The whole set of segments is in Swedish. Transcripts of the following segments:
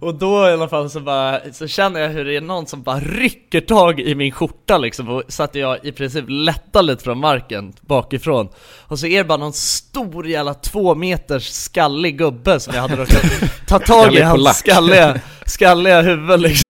Och då i alla fall så bara, så känner jag hur det är någon som bara rycker tag i min skjorta liksom och så att jag i princip lättar lite från marken bakifrån. Och så är det bara någon stor jävla två meters skallig gubbe som jag hade råkat ta tag i hans skalliga, skalliga huvud liksom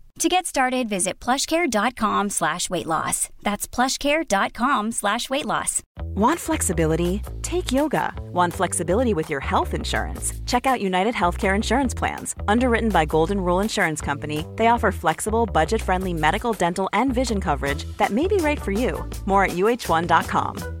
To get started, visit plushcare.com slash weight loss. That's plushcare.com slash weight loss. Want flexibility? Take yoga. Want flexibility with your health insurance? Check out United Healthcare Insurance Plans. Underwritten by Golden Rule Insurance Company, they offer flexible, budget friendly medical, dental, and vision coverage that may be right for you. More at uh1.com.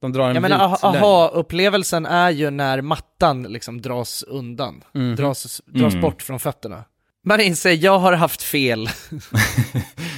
De drar en Jag menar aha-upplevelsen är ju när mattan liksom dras undan, Mhm. dras, dras Mm. bort från fötterna. Man inser, jag har haft fel.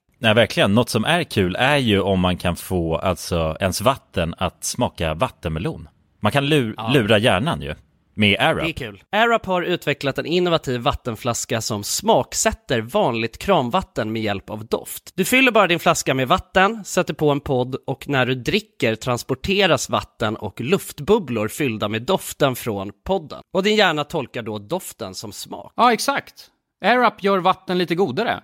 Nej, verkligen. Något som är kul är ju om man kan få alltså ens vatten att smaka vattenmelon. Man kan lur, lura hjärnan ju med Det är AirUp. kul. AirUp har utvecklat en innovativ vattenflaska som smaksätter vanligt kranvatten med hjälp av doft. Du fyller bara din flaska med vatten, sätter på en podd och när du dricker transporteras vatten och luftbubblor fyllda med doften från podden. Och din hjärna tolkar då doften som smak. Ja, exakt. AirUp gör vatten lite godare.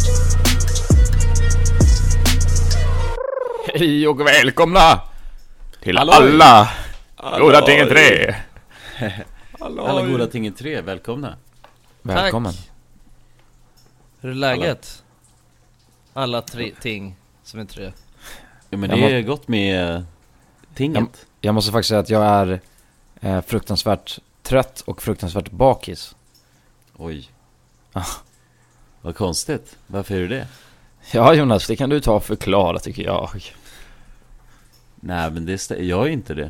Hej och välkomna till Halloj! alla goda tingen tre. Alla goda ting i tre, välkomna! Välkommen. Hur är läget? Alla tre ting som är tre. Ja, men Jag det må- är gott med eh, tinget. Jag måste faktiskt säga att jag är eh, fruktansvärt trött och fruktansvärt bakis. Oj. Ah. Vad konstigt. Varför är du det? Ja Jonas, det kan du ta och förklara tycker jag. Nej, men det stä- jag är inte det.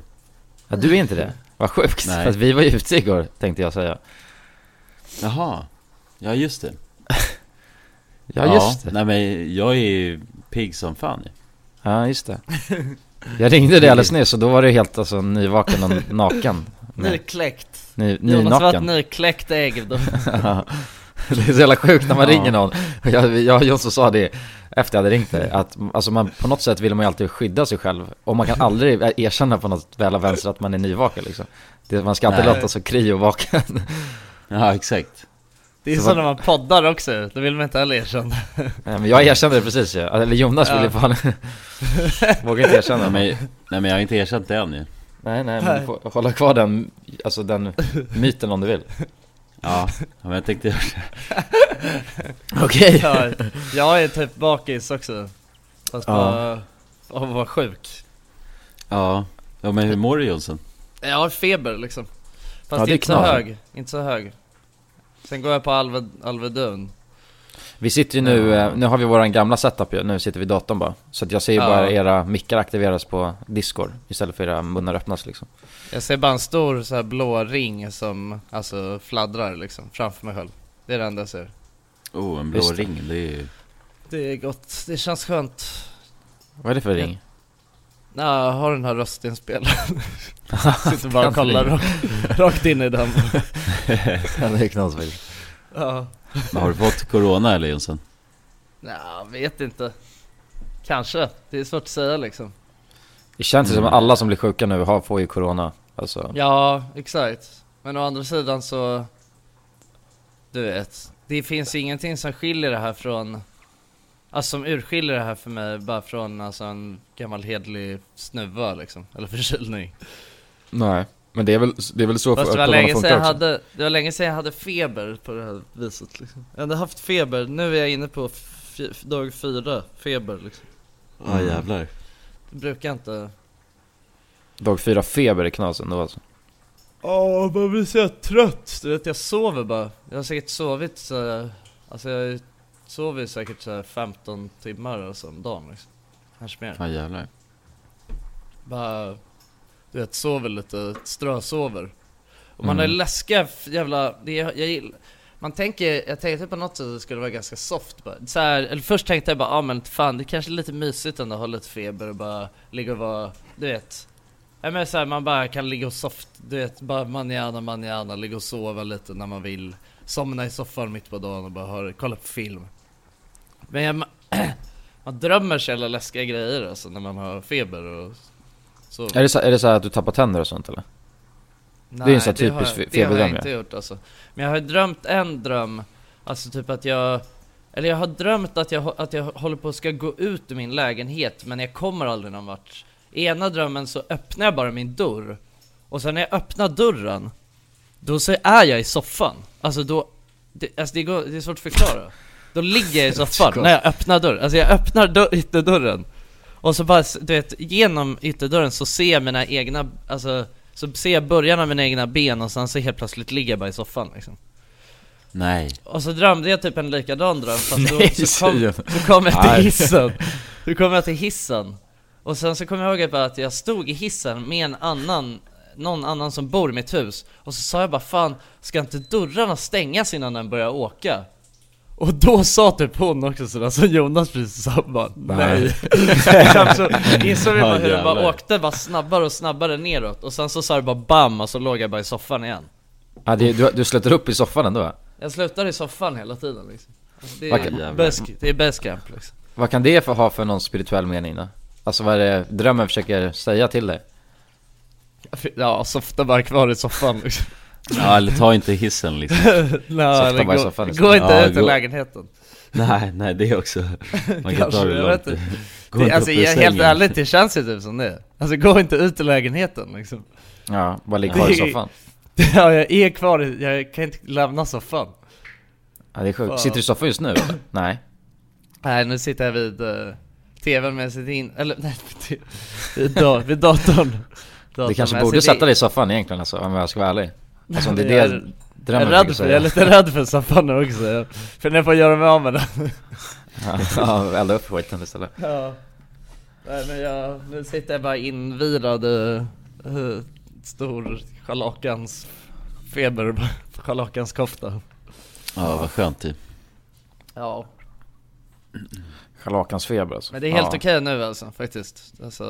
Ja, du är inte det? Vad sjukt. Nej. För att vi var ju ute igår, tänkte jag säga. Jaha. Ja, just det. Ja, just det. Nej, men jag är ju pigg som fan ju. Ja, just det. Jag ringde dig alldeles nyss och då var du helt alltså nyvaken och naken. Nej, Nykläckt. ny, Jonas var ett nykläckt ägg då. Det är så jävla sjukt när man Ja. ringer någon. Jag, jag och Jonsson sa det efter jag hade ringt dig, att alltså man, på något sätt vill man ju alltid skydda sig själv. Och man kan aldrig erkänna på något väl av vänster att man är nyvaken liksom. Det, man ska alltid Nej. låta så kry och vaken. Ja, exakt. Det är Så så när man poddar också, då vill man inte heller erkänna. Nej, Men jag erkände det precis ju. Eller Jonas Ja. ville fan... Vågar inte erkänna. Nej, men, nej, men jag har inte erkänt det än ju. Nej, nej, men du får hålla kvar den, alltså den myten om du vill. Ja, men jag tänkte göra det. Okej. Ja, jag är typ bakis också. Fast Ja. bara av att vara sjuk. Ja. ja, men hur mår du Jonsson? Jag har feber liksom. Fast Ja, det är inte så knas. hög, inte så hög. Sen går jag på Alve, Alvedon. Vi sitter ju nu, eh, nu har vi våran gamla setup ju, nu sitter vi i datorn bara. Så att jag ser ju Ja. bara era mickar aktiveras på Discord istället för era munnar öppnas liksom. Jag ser bara en stor så här blå ring som alltså fladdrar liksom framför mig själv. Det är det enda jag ser. Oh, en blå Just det. ring, det är ju... Det är gott, det känns skönt. Vad är det för ring? Ja, jag har den här röstinspelaren. Sitter bara och kollar rakt, rakt in i den. Ja, det är knas faktiskt. Ja. Men har du fått corona eller Jonsson? Nej, vet inte. Kanske. Det är svårt att säga liksom. Det känns ju som Mm. att alla som blir sjuka nu har, får ju corona. Alltså, Ja, exakt. Men å andra sidan så... Du vet, det finns ju ingenting som skiljer det här från... Alltså som urskiljer det här för mig bara från alltså en gammal hedlig snuva liksom, eller förkylning. nej. Men det är väl, det är väl så Fast det var, länge sedan jag också. hade, det var länge sedan jag hade feber på det här viset liksom. Jag hade haft feber, nu är jag inne på dag fyra, feber liksom. Ja, Mm. jävlar. Det brukar inte... Dag fyra feber i knasen då alltså. Åh, man blir så trött. Du vet, jag sover bara. Jag har säkert sovit så Alltså jag sover säkert så här 15 timmar alltså om dagen liksom. Kanske mer. Ja, jävlar. Bara, du vet, sover lite, strösover. Och man Mm. är läskiga jävla, det är, jag gillar man tänker, jag tänkte på något sätt att det skulle vara ganska soft bara. Så här, eller först tänkte jag bara, ja ah, men fan det kanske är lite mysigt ändå att ha lite feber och bara ligga och vara, du vet Nej men så här, man bara kan ligga och soft, du vet, bara manjana manjana, ligga och sova lite när man vill Somna i soffan mitt på dagen och bara höra, kolla på film Men jag, man drömmer så jävla läskiga grejer alltså när man har feber och så. Är det, så, är det så att du tappar tänder och sånt eller? Nej, det är en sån här typisk jag- fe- Det har jag feberdröm, inte gjort alltså. Men jag har drömt en dröm Alltså typ att jag Eller jag har drömt att jag, att jag håller på att ska gå ut ur min lägenhet Men jag kommer aldrig någon vart. I ena drömmen så öppnar jag bara min dörr Och sen när jag öppnar dörren Då så är jag i soffan. Alltså då det, alltså det, går, det är svårt att förklara. Då ligger jag i soffan när jag öppnar dörren. Alltså jag öppnar dörr, ytterdörren Och så bara, du vet, genom ytterdörren så ser jag mina egna, alltså Så ser jag början av mina egna ben och sen så helt plötsligt ligger jag bara i soffan liksom. Nej. Och så drömde jag typ en likadan dröm fast då, Nej, så, kom, så kom jag till hissen. Så kom jag till hissen. Och sen så kom jag ihåg att jag stod i hissen med en annan Någon annan som bor i mitt hus. Och så sa jag bara fan, ska inte dörrarna stängas innan den börjar åka? Och då sa typ hon också sådär som Jonas precis sa bara nej. Så insåg vi bara hur den bara åkte bara snabbare och snabbare neråt. Och sen så sa det bara bam och så låg jag bara i soffan igen. Ja, det, du, du slutar upp i soffan ändå? Jag slutar i soffan hela tiden liksom. Alltså, Det är det är best camp liksom. Vad kan det för, ha för någon spirituell mening då? Alltså vad är det drömmen försöker säga till dig? Ja, softa bara kvar i soffan liksom Ja, eller ta inte hissen liksom. Nej, i gå, liksom. gå inte Ja, ut ur lägenheten. Nej, nej det också. Man kan Kanske, ta det jag långt. det, Alltså jag, helt ärligt, det känns ju typ som det. Alltså gå inte ut ur lägenheten liksom. Ja, bara ligga kvar i soffan. Ja, jag är kvar i, jag kan inte lämna soffan. Ja det är sjukt, sitter du i soffan just nu? Nej. Nej, nu sitter jag vid uh, tvn med sitt in, eller nej, vid, vid, da, vid datorn. Du Datorn, kanske jag borde sätta dig i soffan egentligen alltså, om jag ska vara ärlig Alltså om det är det Jag är- drömmen jag är, rädd för, jag är lite rädd för soffan nu också, för när jag får göra mig av med den. Ja, elda upp skiten istället. Ja. Nej men jag, nu sitter jag bara invirad i uh, stor scharlakans feber, scharlakans kofta. Ja, vad skönt typ. Ja. Scharlakansfeber alltså. Men det är helt ja. okej nu alltså, faktiskt. Alltså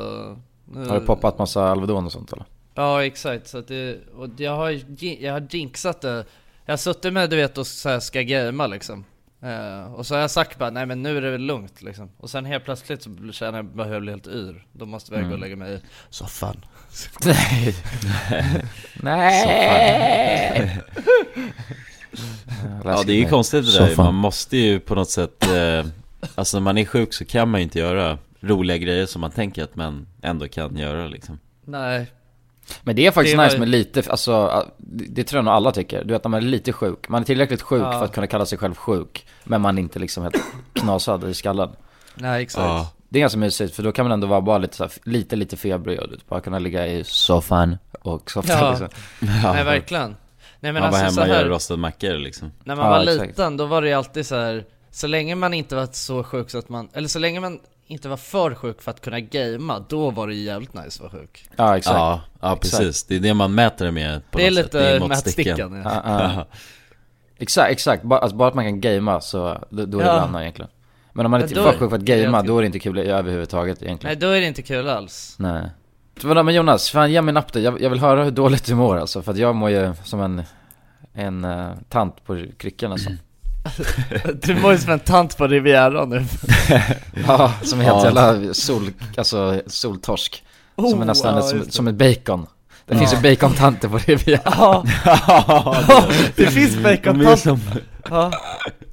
nu... Har det poppat massa Alvedon och sånt eller? Ja exakt, så att det, och jag har, jag har jinxat det. Jag har suttit med du vet och så här ska gamea liksom. Eh, Och så har jag sagt bara, nej men nu är det väl lugnt liksom. Och sen helt plötsligt så känner jag bara hur jag blir helt yr. Då måste jag gå och lägga mig i soffan. Nej. Nej. Ja, det är ju konstigt det där. Man måste ju på något sätt, eh, alltså när man är sjuk så kan man ju inte göra roliga grejer som man tänker att man ändå kan göra liksom. Nej Men det är faktiskt Det var nice med lite, alltså det tror jag nog alla tycker. Du vet när man är lite sjuk, man är tillräckligt sjuk Ja. för att kunna kalla sig själv sjuk. Men man är inte liksom helt knasad i skallen. Nej exakt Ja. Det är ganska mysigt för då kan man ändå vara bara lite så här, lite lite febrig och bara kunna ligga i soffan och softa Ja. liksom. Nej verkligen Nej men man var alltså så hemma och gör rostad mackor liksom. när man Ja, var exakt. liten då var det ju alltid så här. Så länge man inte var så sjuk så att man, eller så länge man inte var för sjuk för att kunna gamea, då var det ju jävligt nice att vara sjuk Ja exakt. Ja, ja precis. Det är det man mäter det med på Det är något sätt. lite måttsticken. mätstickan ja. Exakt, exakt. Bara, alltså, bara att man kan gamea så, då, då är det Ja. bra annan egentligen. Men om man är då- för sjuk för att det är gamea, då är det inte kul överhuvudtaget egentligen. Nej då är det inte kul alls Nej. Men Jonas, fan ge mig en jag, jag vill höra hur dåligt du mår alltså, för att jag mår ju som en, en uh, tant på kryckan alltså. Du mår ju som en tant på Riviera nu Ja, som är helt Ja. jävla sol, alltså soltorsk. Som är Oh, nästan ja, ett, som, som ett bacon. Det finns ju bacontanter på Riviera. Ja, det finns De är bacontant som, ja.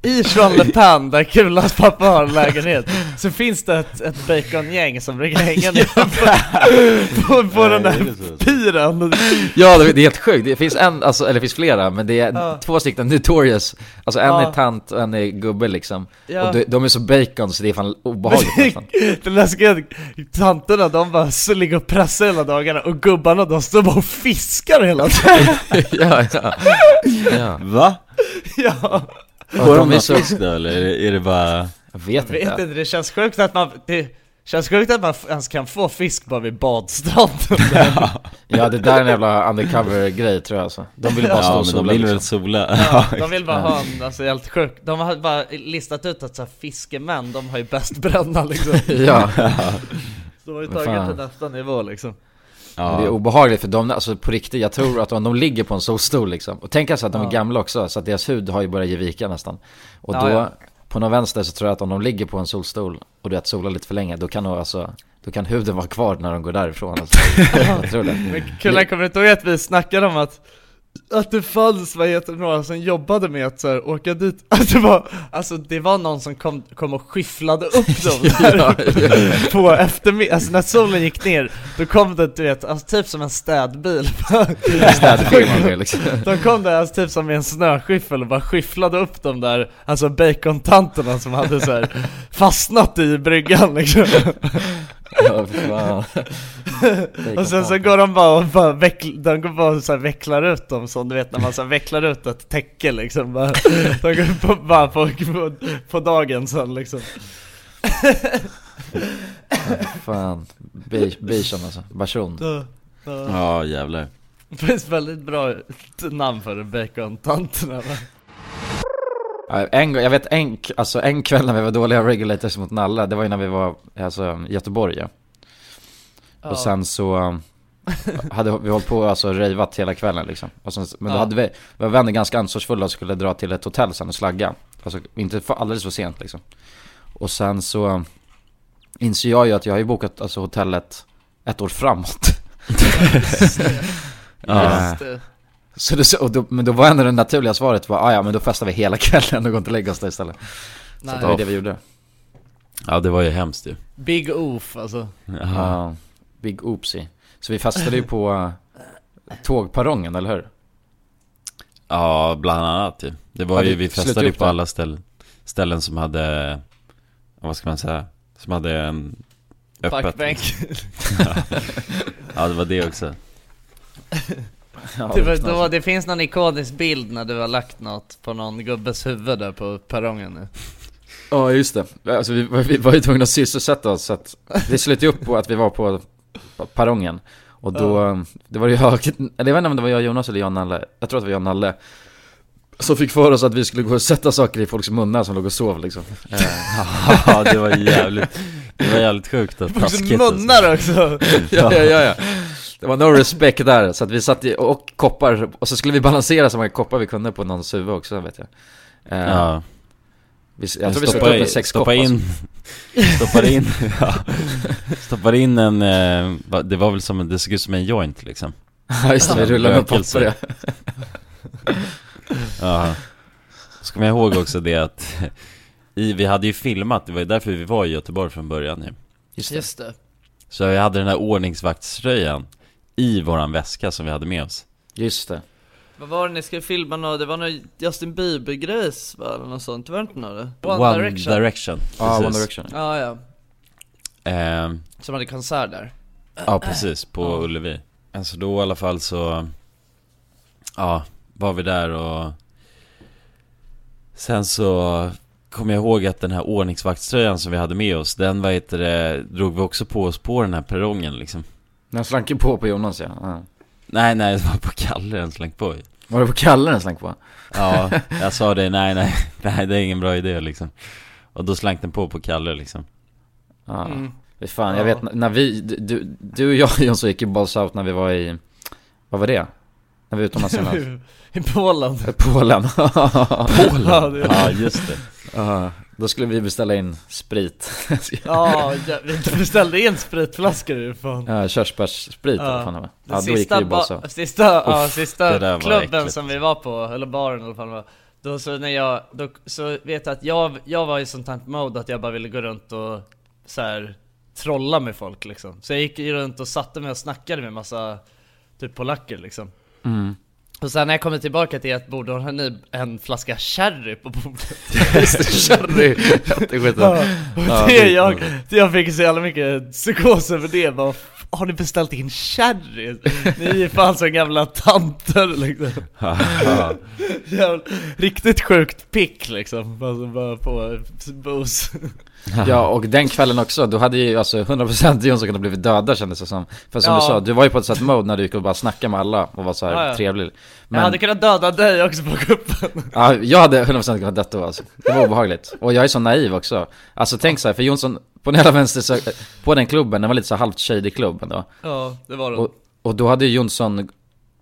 I Jean Le Pen, där Kulans pappa har en lägenhet, så finns det ett, ett bacongäng som brukar hänga ner på, på, på den Nej, där är det så? piren Ja, det det är helt sjukt. Det finns en, alltså, eller det finns flera, men det är Ja. två stycken notorious. Alltså en Ja. är tant och en är gubbe liksom. Ja. Och de, de är så bacon så det är fan obehagligt nästan. Den läskiga tanterna, de bara så ligger och pressar hela dagarna och gubbarna de står bara och fiskar hela tiden ja, ja. ja. va? Ja, Får de så, fisk då eller är det, bara... jag vet jag vet inte. inte, det känns sjukt att man, det känns sjukt att man ens kan få fisk bara vid badstranden Ja, det där är en jävla undercover-grej tror jag alltså. De vill bara stå Ja och men de sola vill väl liksom. sola? Ja, de vill bara ha en, alltså helt sjukt. De har bara listat ut att så här, fiskemän, de har ju bäst bränna liksom. Ja, Så de har ju tagit till nästa nivå liksom. Men det är obehagligt för de, alltså på riktigt, jag tror att om de ligger på en solstol liksom. Och tänk alltså att de är gamla också, så att deras hud har ju börjat ge vika nästan. Och Ja, då, ja. på någon vänster så tror jag att om de ligger på en solstol och du vet solar lite för länge Då kan nog alltså, då kan huden vara kvar när de går därifrån alltså. Jag tror det. Men Kulla, kommer du inte ihåg att vi snackade om att att det fanns, vad heter det, några som jobbade med att så här, åka dit, att det var, alltså det var någon som kom, kom och skyfflade upp dem där på eftermiddagen, alltså när solen gick ner, då kom det du vet, alltså typ som en städbil. Städfirman liksom. De kom där alltså typ som med en snöskyffel och bara skyfflade upp de där, alltså bacontanterna som hade så här fastnat i bryggan liksom Ja, fan. Och sen så går de bara och bara veckl, de går bara och så här vecklar ut dem som du vet när man så vecklar ut ett täcke liksom bara, De går på, bara på, på, på dagen sen liksom Fan, Bi- Bichon alltså, Bashon Ja, ja. Ja jävlar. Det finns väldigt bra namn för det, bacontanterna va? En, jag vet en, alltså en kväll när vi var dåliga regulators mot Nalle, det var ju när vi var alltså, i Göteborg ja. Och sen så um, hade vi hållit på alltså rejvat hela kvällen liksom. Och sen, men då hade vi, vi var vänner ganska ansvarsfulla och skulle dra till ett hotell sen och slagga. Alltså inte för, alldeles för sent liksom. Och sen så inser jag ju att jag har ju bokat alltså hotellet ett år framåt. Ja. Just det. Så då, och då, men då var ändå det naturliga svaret var, ah, ja men då festar vi hela kvällen och går inte och lägger oss där istället. Så Nej. det var det vi gjorde. Ja det var ju hemskt ju. Big oof alltså Ja, big oopsie. Så vi festade ju på uh, tågperrongen, eller hur? Ja, bland annat ju. Det var Ja, ju, det- vi festade ju på det. alla ställen, ställen som hade, vad ska man säga, som hade en öppet. Parkbänk Ja det var det också. Ja, det, var, knasigt. då, det finns någon ikonisk bild när du har lagt något på någon gubbes huvud där på perrongen nu Ja, just det. Alltså vi, var- vi var ju tvungna att sysselsätta oss så att det slutade ju upp på att vi var på perrongen. Och då, det var ju jag, eller jag vet inte om det var jag Jonas eller jag Nalle, jag tror att det var jag Nalle. Som fick för oss att vi skulle gå och sätta saker i folks munnar som låg och sov liksom. Eh, Ja det var jävligt, det var jävligt sjukt och taskigt alltså. Munnar också! ja, ja, ja, ja. Det var no respect där, så att vi satt i, och koppar, och så skulle vi balansera så många koppar vi kunde på någons huvud också vet jag. Eh, Ja, vi, jag tror vi stoppa, satte upp in, en sex stoppa koppar. in, stoppade in, ja, stoppade in en, eh, det var väl som en, det såg ut som en joint liksom. Ja just det, vi rullade med papper ja. Ja. Så kommer jag ihåg också det att i, vi hade ju filmat, det var ju därför vi var i Göteborg från början ju. Just det. Just det Så jag hade den här ordningsvaktströjan i våran väska som vi hade med oss. Just det. Vad var det ni skulle filma nå? Det var någon Justin Bieber-grejs va? Eller något sånt, var det inte något? One, Direction. Ja, One precis. Direction. Ja, ja. Ehm, Som hade konsert där. Ja precis, på Ullevi Alltså då i alla fall så Ja, var vi där och Sen så Kommer jag ihåg att den här ordningsvaktströjan som vi hade med oss Den vad heter det, drog vi också på oss på den här perrongen liksom Den slank ju på på Jonas ja. ja. Nej nej, det var på Kalle den slank på ju. Var det på Kalle den slank på? Ja, jag sa det, nej nej, nej det är ingen bra idé liksom Och då slank den på på Kalle liksom Ja. Mm. Fan, jag Ja. vet när vi, du, du och jag Jonsson gick ju balls out när vi var i, vad var det? När vi var utomlands senast? I Polen. Polen. Ja, det- Ja just det Ja, då skulle vi beställa in sprit. Ja, ja, vi beställde in spritflaskor ju fan. ja, körsbärssprit Ja. fan det Ja, då gick sista, vi ju balls ba- out. sista, ja, det sista klubben som vi var på, eller baren eller fan det var Då så när jag, då, så vet jag att jag, jag var i sånt här mode att jag bara ville gå runt och så här trolla med folk liksom Så jag gick runt och satte mig och snackade med massa typ polacker liksom Mm. Och sen när jag kommer tillbaka till ett bord, då har ni en flaska sherry på bordet Sherry! Det är. Ja, och det jag, det jag fick så jävla mycket psykos över det, bara har ni beställt in sherry? Ni är fan så gamla tanter liksom Jävla, Riktigt sjukt pick liksom, alltså bara på booze Ja, och den kvällen också, då hade ju alltså 100% Jonsson kunnat blivit döda kändes det som. För som Ja. du sa, du var ju på ett sätt mode när du gick och bara snackade med alla och var så här Ja, ja. trevlig. Jag Men hade kunnat döda dig också på kuppen ja, jag hade 100% kunnat dött då alltså. Det var obehagligt. Och jag är så naiv också. Alltså tänk så här, för Jonsson, på den hela vänster så, på den klubben, den var lite så halvt shady klubb ändå. Ja, det var det Och, Och då hade ju Jonsson,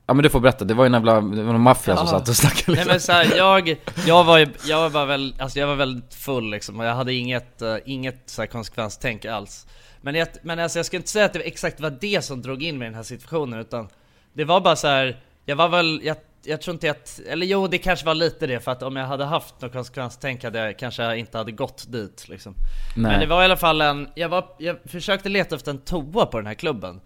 ja men du får berätta, det var ju en jävla, maffia som satt och snackade Nej liksom. men så här, jag, jag var ju, jag var väl, alltså jag var väldigt full liksom och jag hade inget, eh, inget så här konsekvenstänk alls Men, jag, men alltså jag ska inte säga att det var exakt var det som drog in mig i den här situationen utan Det var bara så här, jag var väl, jag, jag tror inte att, eller jo det kanske var lite det för att om jag hade haft något konsekvenstänk hade jag kanske inte hade gått dit liksom Nej. Men det var i alla fall en, jag, var, jag försökte leta efter en toa på den här klubben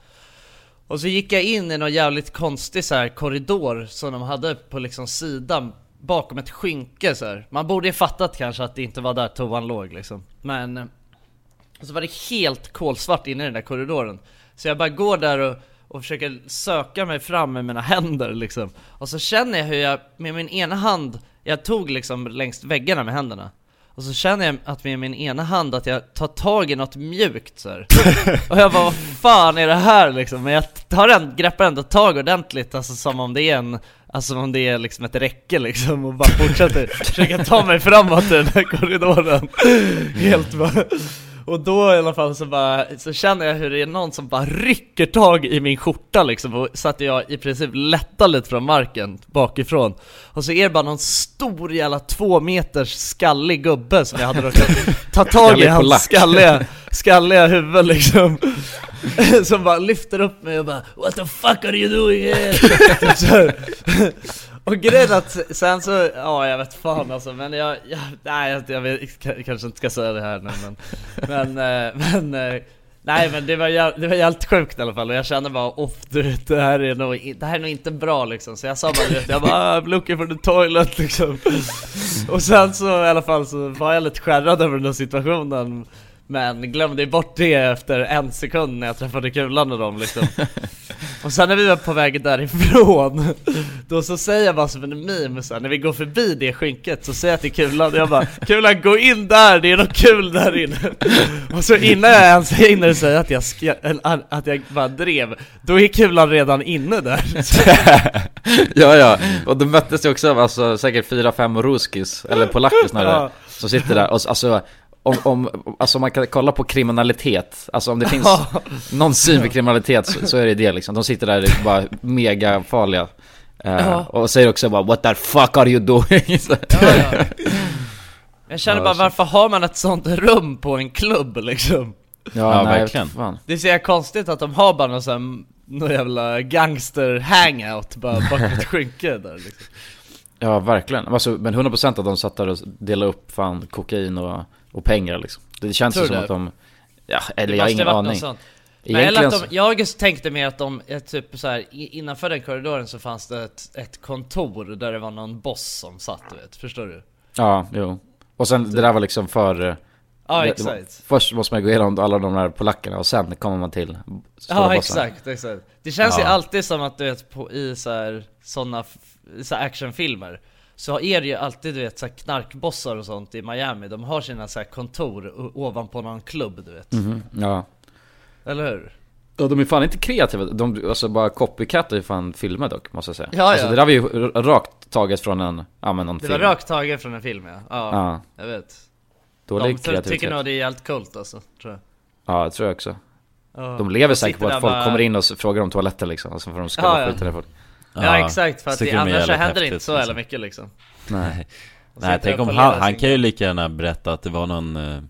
och så gick jag in i någon jävligt konstig så här korridor som de hade på liksom sidan bakom ett skynke så här. Man borde ju fattat kanske att det inte var där toan låg liksom. Men eh, så var det helt kolsvart inne i den där korridoren. Så jag bara går där och, och försöker söka mig fram med mina händer liksom. Och så känner jag hur jag med min ena hand, jag tog liksom längs väggarna med händerna. Och så känner jag att med min ena hand att jag tar tag i något mjukt så här. Och jag bara vad fan är det här liksom? Men jag tar en, greppar ändå tag ordentligt, alltså som om det är en Alltså om det är liksom ett räcke liksom och bara fortsätter försöka ta mig framåt i den här korridoren Helt bara och då i alla fall så bara, så känner jag hur det är någon som bara rycker tag i min skjorta liksom och så att jag i princip lättar lite från marken bakifrån. Och så är det bara någon stor jävla två meters skallig gubbe som jag hade råkat ta tag i hans skalliga, skalliga huvud liksom. Som bara lyfter upp mig och bara What the fuck are you doing here? Och grejen är att sen så, ja jag vet fan alltså men jag, jag nej jag, jag vet, jag kanske inte ska säga det här nu men Men, eh, men eh, Nej men det var, det var jävligt sjukt i alla fall och jag kände bara off du vet, det här är nog, det här är nog inte bra liksom. Så jag sa bara du vet, jag bara ah, I'm looking for the toilet liksom. Och sen så i alla fall så var jag lite skärrad över den här situationen. Men glömde bort det efter en sekund när jag träffade Kulan och dem liksom. Och sen när vi var på väg därifrån Då så säger jag bara som en meme så här, när vi går förbi det skynket så säger jag till Kulan, jag bara Kulan gå in där, det är något kul där inne. Och så innan jag ens hinner säga att jag, ska, att jag bara drev Då är Kulan redan inne där. Ja, ja, och då möttes det också av alltså, säkert fyra, fem ruskis, eller polacker snarare, Ja. som sitter där. Och alltså om, om, alltså man kan kolla på kriminalitet, alltså om det finns Ja. någon syn på kriminalitet så, så är det det liksom. De sitter där bara mega farliga eh, Ja. Och säger också bara 'What the fuck are you doing?' Ja, ja. Jag känner Ja, bara varför har man ett sånt rum på en klubb liksom? Ja, verkligen. Fan. Det är så konstigt att de har bara någon sån här, någon jävla gangster hangout bara bakom ett skynke där liksom. Ja, verkligen. Alltså, men 100% av de satt där och delade upp fan kokain och, och pengar liksom. Det känns ju som du? att de, ja, eller jag har ingen aning. Men eller att de, jag tänkte mer att de, typ så här, innanför den korridoren så fanns det ett, ett kontor där det var någon boss som satt du vet, förstår du? ja, jo. Och sen det där var liksom för... eh, Ja det- exakt Först måste man gå igenom alla de där polackerna och sen kommer man till Ja bossen. exakt, exakt Det känns ju Ja. alltid som att du vet på, i så här, såna, så här actionfilmer Så är det ju alltid du vet så knarkbossar och sånt i Miami De har sina så kontor ovanpå någon klubb du vet Mhm, ja. Eller hur? Ja, de är fan inte kreativa. De, alltså bara copycatar ju fan filmer dock, måste jag säga. Ja, Alltså ja. det där var ju rakt taget från en, ja men någon Det film. var rakt taget från en film ja, ja, Ja, jag vet dålig De kreativitet. tycker nog det är jävligt coolt alltså, tror jag Ja, det tror jag också. Ja. De lever säkert på att folk bara- kommer in och frågar om toaletter liksom, och så får de skalla Ja, ja. skiten ur folk. Ja, exakt, för att det, annars så händer det inte så liksom. jävla mycket liksom Nej. Och Nej tänk och om han, han kan ju lika gärna berätta att det var någon eh,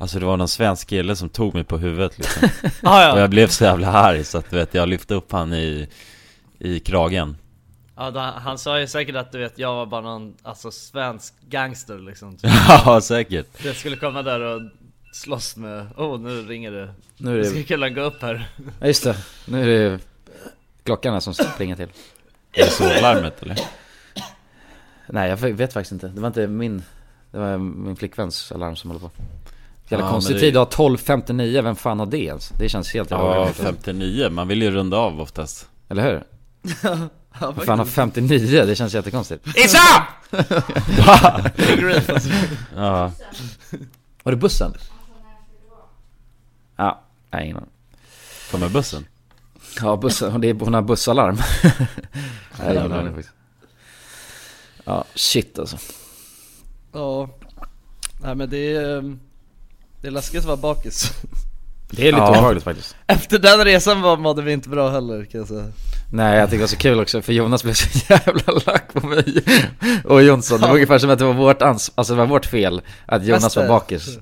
Alltså det var någon svensk kille som tog mig på huvudet liksom ah, Och ja. jag blev så jävla arg så att du vet jag lyfte upp han i I kragen ja, då, han sa ju säkert att du vet, jag var bara någon, alltså svensk gangster liksom Ja säkert Jag skulle komma där och slåss med, oh nu ringer det Nu är Det ska kunna gå upp här ja just det. Nu är det klockan här som plingar till. Är det sovlarmet eller? Nej jag vet faktiskt inte. Det var inte min, det var min flickväns alarm som håller på. Jävla Ja, konstig det- tid att ha 12.59, vem fan har det ens? Det känns helt jävla Ja orimligt. 59, man vill ju runda av oftast Eller hur? Vem fan har 59? Det känns jättekonstigt. Alltså. Ja, Var det bussen? Ja, nej ingen aning. kommer bussen? Ja bussen, det är, hon har bussalarm. nej aning faktiskt. Ja, shit alltså. Ja, nej men det är, det är läskigt att vara bakis Det är lite Ja. obehagligt faktiskt Efter den resan var, mådde vi inte bra heller kan jag säga Nej jag tycker det var så kul också för Jonas blev så jävla lack på mig och Jonsson Det var ungefär som att det var vårt ans alltså det var vårt fel att Jonas Mest var det. bakis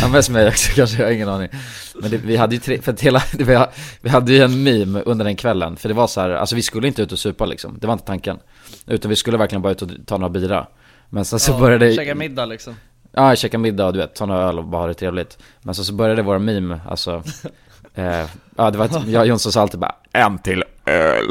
Ja mest mig också kanske, jag har ingen aning. Men det, vi hade ju tre, för att hela, det, vi, hade ju en meme under den kvällen För det var så här, alltså vi skulle inte ut och supa liksom, det var inte tanken. Utan vi skulle verkligen bara ut och ta några bira. Men sen så Ja, började Käka middag liksom. Ja, käka middag och du vet, ta några öl och bara ha det trevligt. Men så, så började vår meme, alltså eh, Ja det var att jag och Jonsson sa alltid bara En till öl.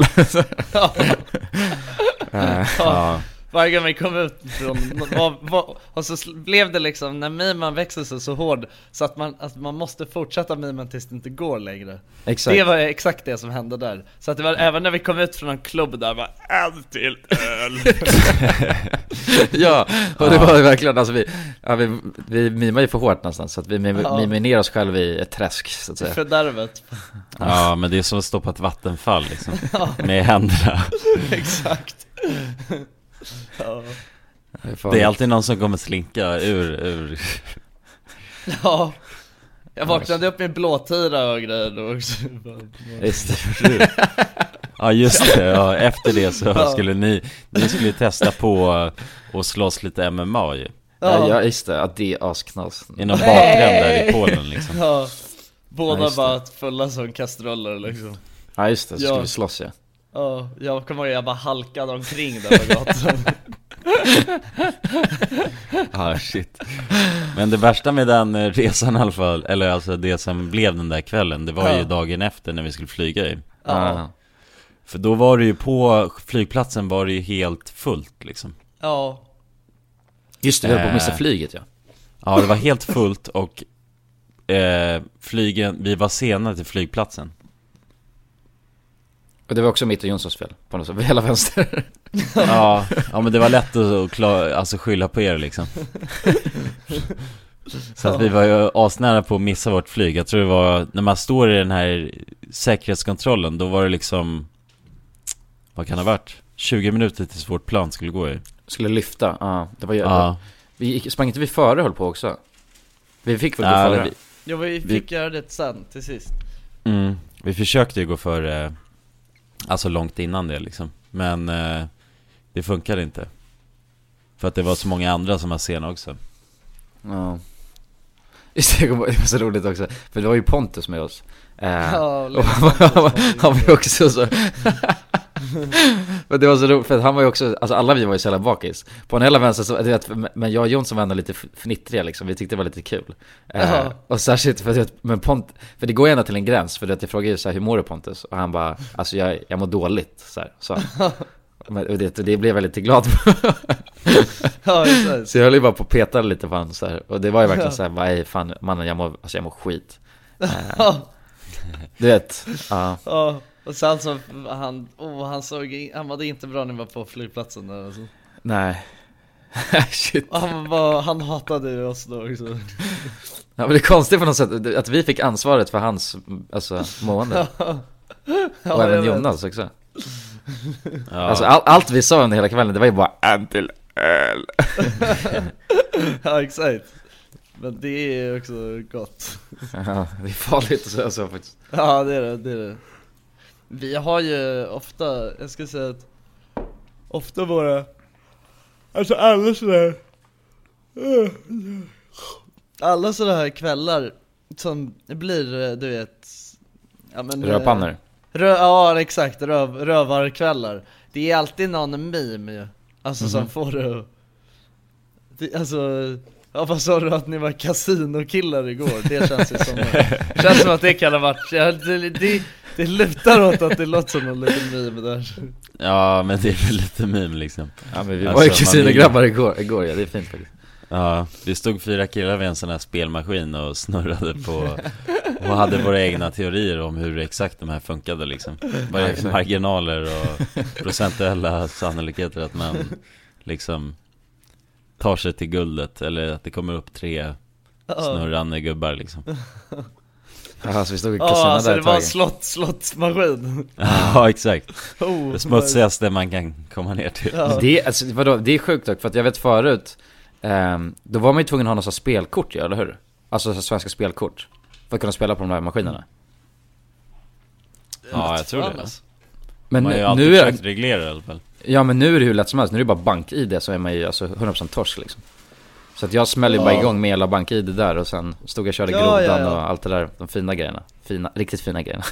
Eh, Ja. Varje gång vi kom ut från, var, var, och så blev det liksom, när mimen växer sig så hård Så att man, att man måste fortsätta mimen tills det inte går längre. Exakt. Det var exakt det som hände där. Så att det var, även när vi kom ut från en klubb där var en till öl. Ja, och det var verkligen, alltså vi, ja, vi, vi mimar ju för hårt någonstans Så att vi mim, Ja. mimar ner oss själva i ett träsk så att säga. Fördärvet. Ja, men det är som att stoppa ett vattenfall liksom. Med händerna. Exakt ja. Det är alltid någon som kommer slinka ur, ur. Ja. Jag vaknade upp i en blåtira och grejer då också. Just det. Ja just det, ja, efter det så skulle ni, ni skulle testa på att slåss lite MMA ju. Ja, ja just det, att det är asknas I någon bakgränd där i Polen liksom. Ja. Båda Ja, bara fulla som kastruller liksom. Ja just det, så skulle Ja. vi slåss ja Ja, jag kommer ihåg jag bara halkade omkring där på gatan. Ja shit. Men det värsta med den eh, resan i alla fall, eller alltså det som blev den där kvällen Det var ju Ja. dagen efter när vi skulle flyga ju Ja, För då var det ju på flygplatsen var det ju helt fullt liksom. Ja, Just det, vi höll på att missa Eh. flyget ja. Ja det var helt fullt och eh, flygen, vi var sena till flygplatsen Och det var också mitt och Jonssons fel, på något sätt, vi hela vänster. Ja, ja men det var lätt att, klara, alltså skylla på er liksom. Så att vi var ju asnära på att missa vårt flyg. Jag tror det var, när man står i den här säkerhetskontrollen Då var det liksom Vad kan det ha varit? 20 minuter tills vårt plan skulle gå ju Skulle lyfta, ja, det var ju Ja, Vi gick, sprang inte vi före höll på också? Vi fick väl gå Ja, före? vi- Jo vi fick göra det sen till sist. Mm, vi försökte ju gå före Alltså långt innan det liksom. Men eh, det funkade inte. För att det var så många andra som var sena också. Ja. Just det, det var så roligt också, för det var ju Pontus med oss. Eh, Ja, och han, var- han var ju också så Men det var så roligt, för att han var ju också, alltså alla vi var ju så jävla bakis. På en hela vänster så, vet, men jag och Jonsson var ändå lite fnittriga liksom, vi tyckte det var lite kul. Eh, Ja. Och särskilt för att, men Pont, för det går ju ändå till en gräns, för vet, jag frågade ju så här, hur mår du Pontus? Och han bara, alltså jag, jag mår dåligt, så här, så och det, och det blev jag lite glad på Ja Så jag höll ju bara på och petade lite på honom så här. Och det var ju verkligen så här, "Ey, fan mannen jag mår, alltså jag mår skit. Eh, Du vet, ja. Ja Och sen så, han, oh, han såg, han mådde inte bra när vi var på flygplatsen där alltså. Nej. Shit. Han var, han hatade ju oss då också. Ja men det är konstigt på något sätt att vi fick ansvaret för hans, alltså mående. Ja, Och även. Jonas också. Ja. Alltså all, allt vi sa under hela kvällen, det var ju bara en till öl. Ja exakt. Men det är också gott. Ja, det är farligt att säga så faktiskt. Ja det är det, det är det Vi har ju ofta, jag ska säga att Ofta våra Alltså alla sådär Alla sådana här kvällar Som blir, eh, du vet ja, men, eh, Rödpannor. Rö ja exakt, röv rövarkvällar. Det är alltid någon meme ju Alltså som får det det, Alltså Ja vad sa du att ni var kasinokillar igår? Det känns ju som Känns som att det kan ha varit, det, det, det lutar åt att det låter som en liten meme där. Ja men det är väl lite meme liksom. Ja men vi Alltså, var ju kusinograbbar igår, igår ja, det är fint faktiskt. Ja, vi stod fyra killar vid en sån här spelmaskin och snurrade på Och hade våra egna teorier om hur exakt de här funkade liksom. Vad är marginaler och procentuella sannolikheter att man liksom tar sig till guldet Eller att det kommer upp tre snurrande gubbar liksom Ja, alltså vi stod i Ja kasino alltså där det ett var en tag slott, slottsmaskin Ja exakt, oh, det smutsigaste man kan komma ner till Ja. Det, är- alltså, vadå, det är sjukt dock, för att jag vet förut ehm, Då var man ju tvungen att ha här spelkort ja, eller hur? Alltså så svenska spelkort För att kunna spela på de här maskinerna. Ja, jag tror det. alltså. Men Man har ju nu, alltid nu är försökt reglera det i alla fall. Ja men nu är det hur lätt som helst, nu är det bara bank-id så är man ju alltså 100% torsk liksom Så att jag smäller ju bara Ja. igång med hela bank-id där och sen stod jag och körde Ja, grodan ja, ja. och allt det där, de fina grejerna Fina, riktigt fina grejerna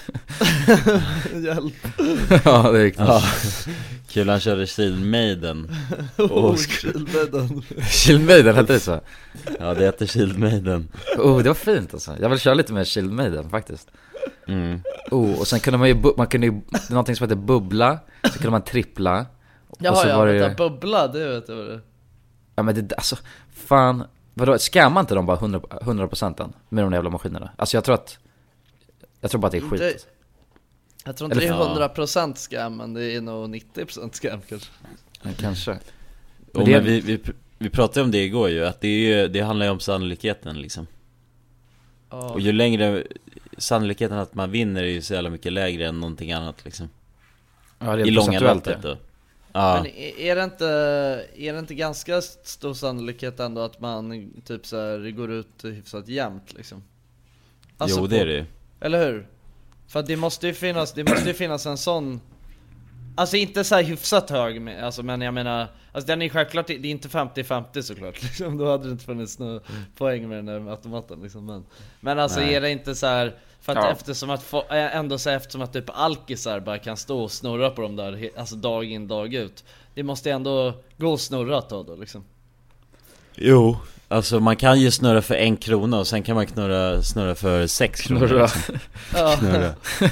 Hjälp. Ja det är riktigt Ja. Kul, han körde Shield Maiden. Oh, sk- Kilbädden. Shieldmaiden hette det så? Ja, det heter Shield Maiden. Oh det var fint alltså, jag vill köra lite med Shieldmaiden faktiskt Mm. Oh, och sen kunde man ju, man kunde ju, det någonting som heter bubbla, så kunde man trippla Och Jaha så ja, var det vänta, ju, bubbla, det vet jag vad det är. Ja men det, alltså, fan Vadå, scammar inte de bara 100%, 100% än? Med de där jävla maskinerna? Alltså jag tror att Jag tror bara att det är skit Inte- Jag tror inte Eller- det är 100% scam, men det är nog 90% scam kanske. Ja, Kanske Och det- men vi, vi, vi pratade om det igår ju, att det, är ju, det handlar ju om sannolikheten liksom. Ja. Och ju längre sannolikheten att man vinner är ju så jävla mycket lägre än någonting annat liksom. Ja det är I långa loppet det. då. Men är det inte, är det inte ganska stor sannolikhet ändå att man typ så här, går ut hyfsat jämnt liksom? Alltså jo på- det är det ju. Eller hur? För det måste ju finnas, det måste finnas en sån Alltså inte så här hyfsat hög, men- alltså, men jag menar Alltså den är självklart, det är inte 50-50 såklart liksom, Då hade det inte funnits några poäng med den där automaten liksom Men, men alltså Nej. är det inte så här För att Ja. eftersom att, äh, ändå så eftersom att typ alkisar bara kan stå och snurra på dem där, alltså dag in dag ut Det måste ju ändå gå och snurra ett tag då liksom Jo. Alltså man kan ju snurra för en krona och sen kan man knurra, snurra för sex kronor Snurra. liksom. Ja, Knurra.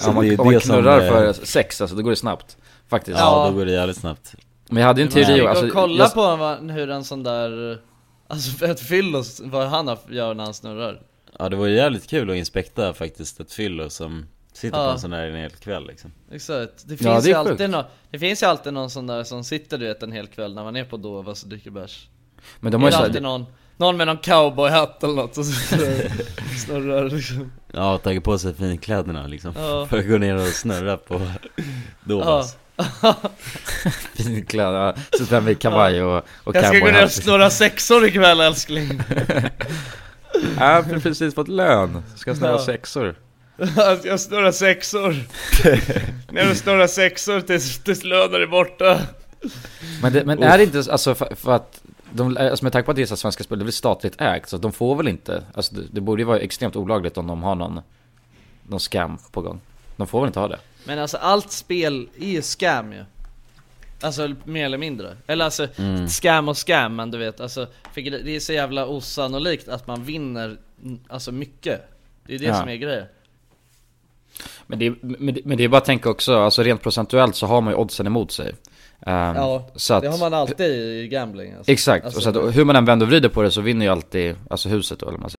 Ja, man, det är om man det som, knurrar eh, för sex alltså, då går det snabbt Faktiskt Ja, Ja. då går det jävligt snabbt. Men jag hade ju en man teori, ska alltså, kolla jag, på hur en sån där Alltså för ett fyllos, vad han gör när han snurrar Ja det var ju jävligt kul att inspekta faktiskt ett fyllo som sitter Ja. på en sån här en hel kväll liksom. Exakt, det finns Ja, det ju alltid nå det finns ju alltid någon sån där som sitter du vet en hel kväll när man är på Dovas och dricker bärs men Det de har är ju alltid någon, någon med någon cowboyhatt eller något och snurrar liksom Ja, tagit på sig finkläderna liksom. Ja. För att gå ner och snurra på Dovas. finkläder, ja, sitter med kavaj och, och Jag ska gå ner och snurra sexor ikväll älskling. Ja, jag har precis fått lön, ska snurra Ja. sexor? Jag snurrar sexor. Ner och snurrar sexor tills, tills lönen är borta. Men, det, men är det inte, alltså för, för att de, alltså med tanke på att det är så Svenska Spel, det väl statligt ägt, så de får väl inte, alltså det, det borde ju vara extremt olagligt om de har någon, någon scam på gång. De får väl inte ha det? Men alltså allt spel är ju scam ju Alltså mer eller mindre Eller alltså, scam och scam men du vet alltså Det är så jävla osannolikt att man vinner mm, Alltså mycket Det är det Ja. som är grejen Men det, är- men, det- men det är bara att tänka också, alltså rent procentuellt så har man ju oddsen emot sig Ehm, Ja, så att, det har man alltid i gambling alltså. Exakt, alltså, och så att, hur man än vänder och vrider på det så vinner ju alltid, alltså huset då eller man säger.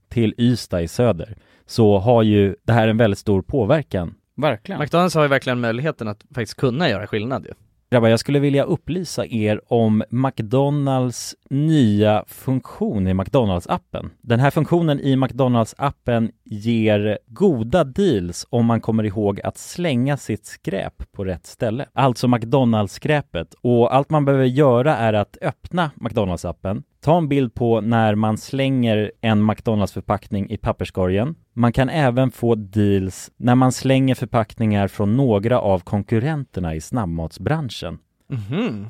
till Ystad i söder, så har ju det här en väldigt stor påverkan. Verkligen. McDonalds har ju verkligen möjligheten att faktiskt kunna göra skillnad ju. Grabbar, jag skulle vilja upplysa er om McDonalds nya funktion i McDonalds-appen. Den här funktionen i McDonalds-appen ger goda deals om man kommer ihåg att slänga sitt skräp på rätt ställe. Alltså McDonalds-skräpet. Och allt man behöver göra är att öppna McDonalds-appen, ta en bild på när man slänger en McDonalds-förpackning i papperskorgen. Man kan även få deals när man slänger förpackningar från några av konkurrenterna i snabbmatsbranschen. Mhm.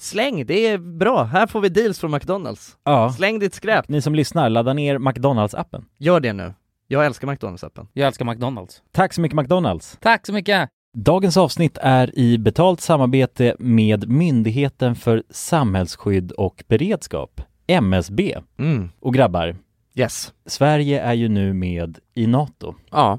släng, det är bra. Här får vi deals från McDonalds. Ja. Släng ditt skräp. Ni som lyssnar, ladda ner McDonalds-appen. Gör det nu. Jag älskar McDonalds-appen. Jag älskar McDonalds. Tack så mycket McDonalds! Tack så mycket! Dagens avsnitt är i betalt samarbete med Myndigheten för samhällsskydd och beredskap, MSB. Mm. Och grabbar, Yes. Sverige är ju nu med i NATO. Ja.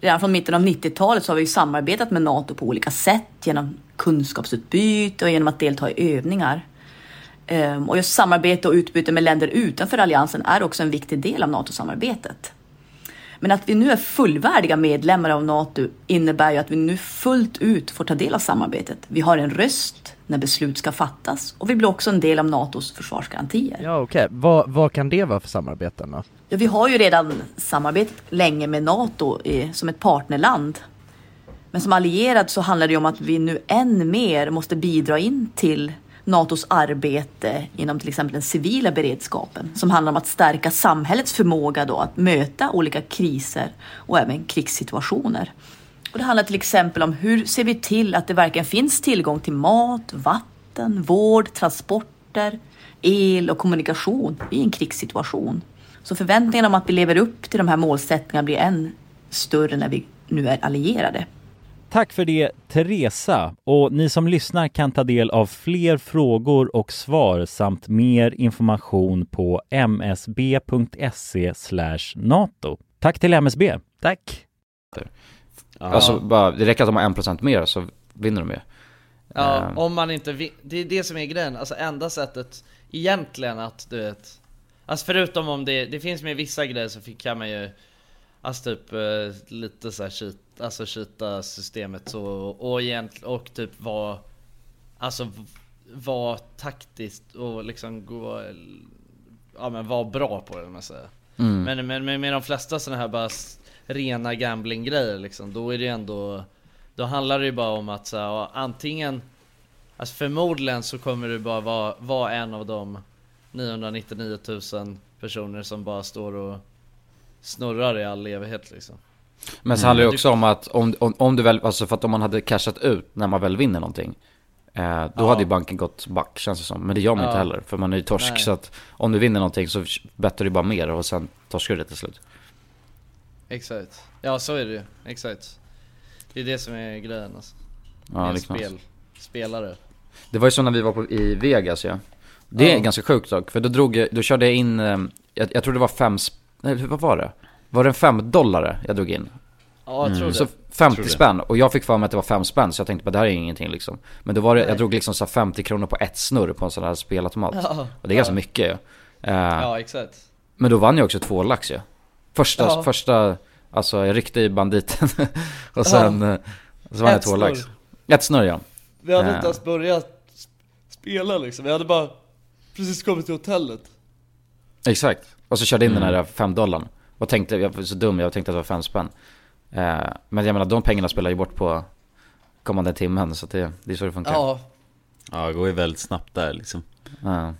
Redan från mitten av 90-talet så har vi samarbetat med NATO på olika sätt genom kunskapsutbyte och genom att delta i övningar. Ehm, och just samarbete och utbyte med länder utanför alliansen är också en viktig del av NATO-samarbetet. Men att vi nu är fullvärdiga medlemmar av NATO innebär ju att vi nu fullt ut får ta del av samarbetet. Vi har en röst när beslut ska fattas och vi blir också en del av NATOs försvarsgarantier. Ja okej, vad, vad kan det vara för samarbeten då? Ja, vi har ju redan samarbetat länge med NATO i, som ett partnerland. Men som allierad så handlar det ju om att vi nu än mer måste bidra in till NATOs arbete inom till exempel den civila beredskapen som handlar om att stärka samhällets förmåga då att möta olika kriser och även krigssituationer. Och det handlar till exempel om hur ser vi till att det verkligen finns tillgång till mat, vatten, vård, transporter, el och kommunikation i en krigssituation. Så förväntningarna om att vi lever upp till de här målsättningarna blir än större när vi nu är allierade. Tack för det Teresa och ni som lyssnar kan ta del av fler frågor och svar samt mer information på msb.se nato. Tack till MSB. Tack. Alltså bara, det räcker att de har en procent mer så vinner de ju. Ja, Ehm. om man inte vi- det är det som är grejen, alltså enda sättet egentligen att du vet Alltså förutom om det, det finns med vissa grejer så fick- kan man ju Alltså typ eh, lite så här cheat, alltså cheata systemet så och egentligen, och typ vara Alltså vara taktiskt och liksom gå Ja men vara bra på det om man säger Mm. Men, men med, med de flesta sådana här bara rena gambling grejer liksom, då är det ju ändå Då handlar det ju bara om att så här, antingen Alltså förmodligen så kommer du bara vara, vara en av de 999 000 personer som bara står och snurrar i all evighet liksom Men så Mm. handlar det också om att om, om, om du väl, alltså för att om man hade cashat ut när man väl vinner någonting eh, Då Ja. hade ju banken gått back känns det som, men det gör man Ja. inte heller för man är ju torsk Nej. så att Om du vinner någonting så bettar du bara mer och sen torskar du det till slut Exakt. Ja så är det ju, exakt. Det är det som är grejen alltså. Ja, Med det är spel, spelare. Det var ju så när vi var på, i Vegas ja. Det är Ja. ganska sjukt dock, för då drog jag, då körde jag in, eh, jag, jag tror det var fem, nej vad var det? Var det en fem dollar jag drog in? Ja jag tror Så det. 50 Tror det. spänn, och jag fick för mig att det var 5 spänn så jag tänkte på det här är ingenting liksom Men då var det, Nej. jag drog liksom så här 50 kronor på ett snurr på en sån här spelautomat Ja, Och det är ganska ja. mycket ju Eh, Ja exakt. Men då vann jag också två lax ju Första, Ja. första, alltså jag ryckte i banditen Och sen, eh, så vann jag två lax Ett snurr ja Vi hade Ja. inte ens börjat spela liksom, vi hade bara precis kommit till hotellet. Exakt, och så körde in Mm. den här 5 dollarn Och tänkte, jag var så dum, jag tänkte att det var 5 spänn eh, Men jag menar de pengarna spelar ju bort på kommande timmen så det, det är så det funkar Ja, Ja, det går ju väldigt snabbt där liksom. Ja.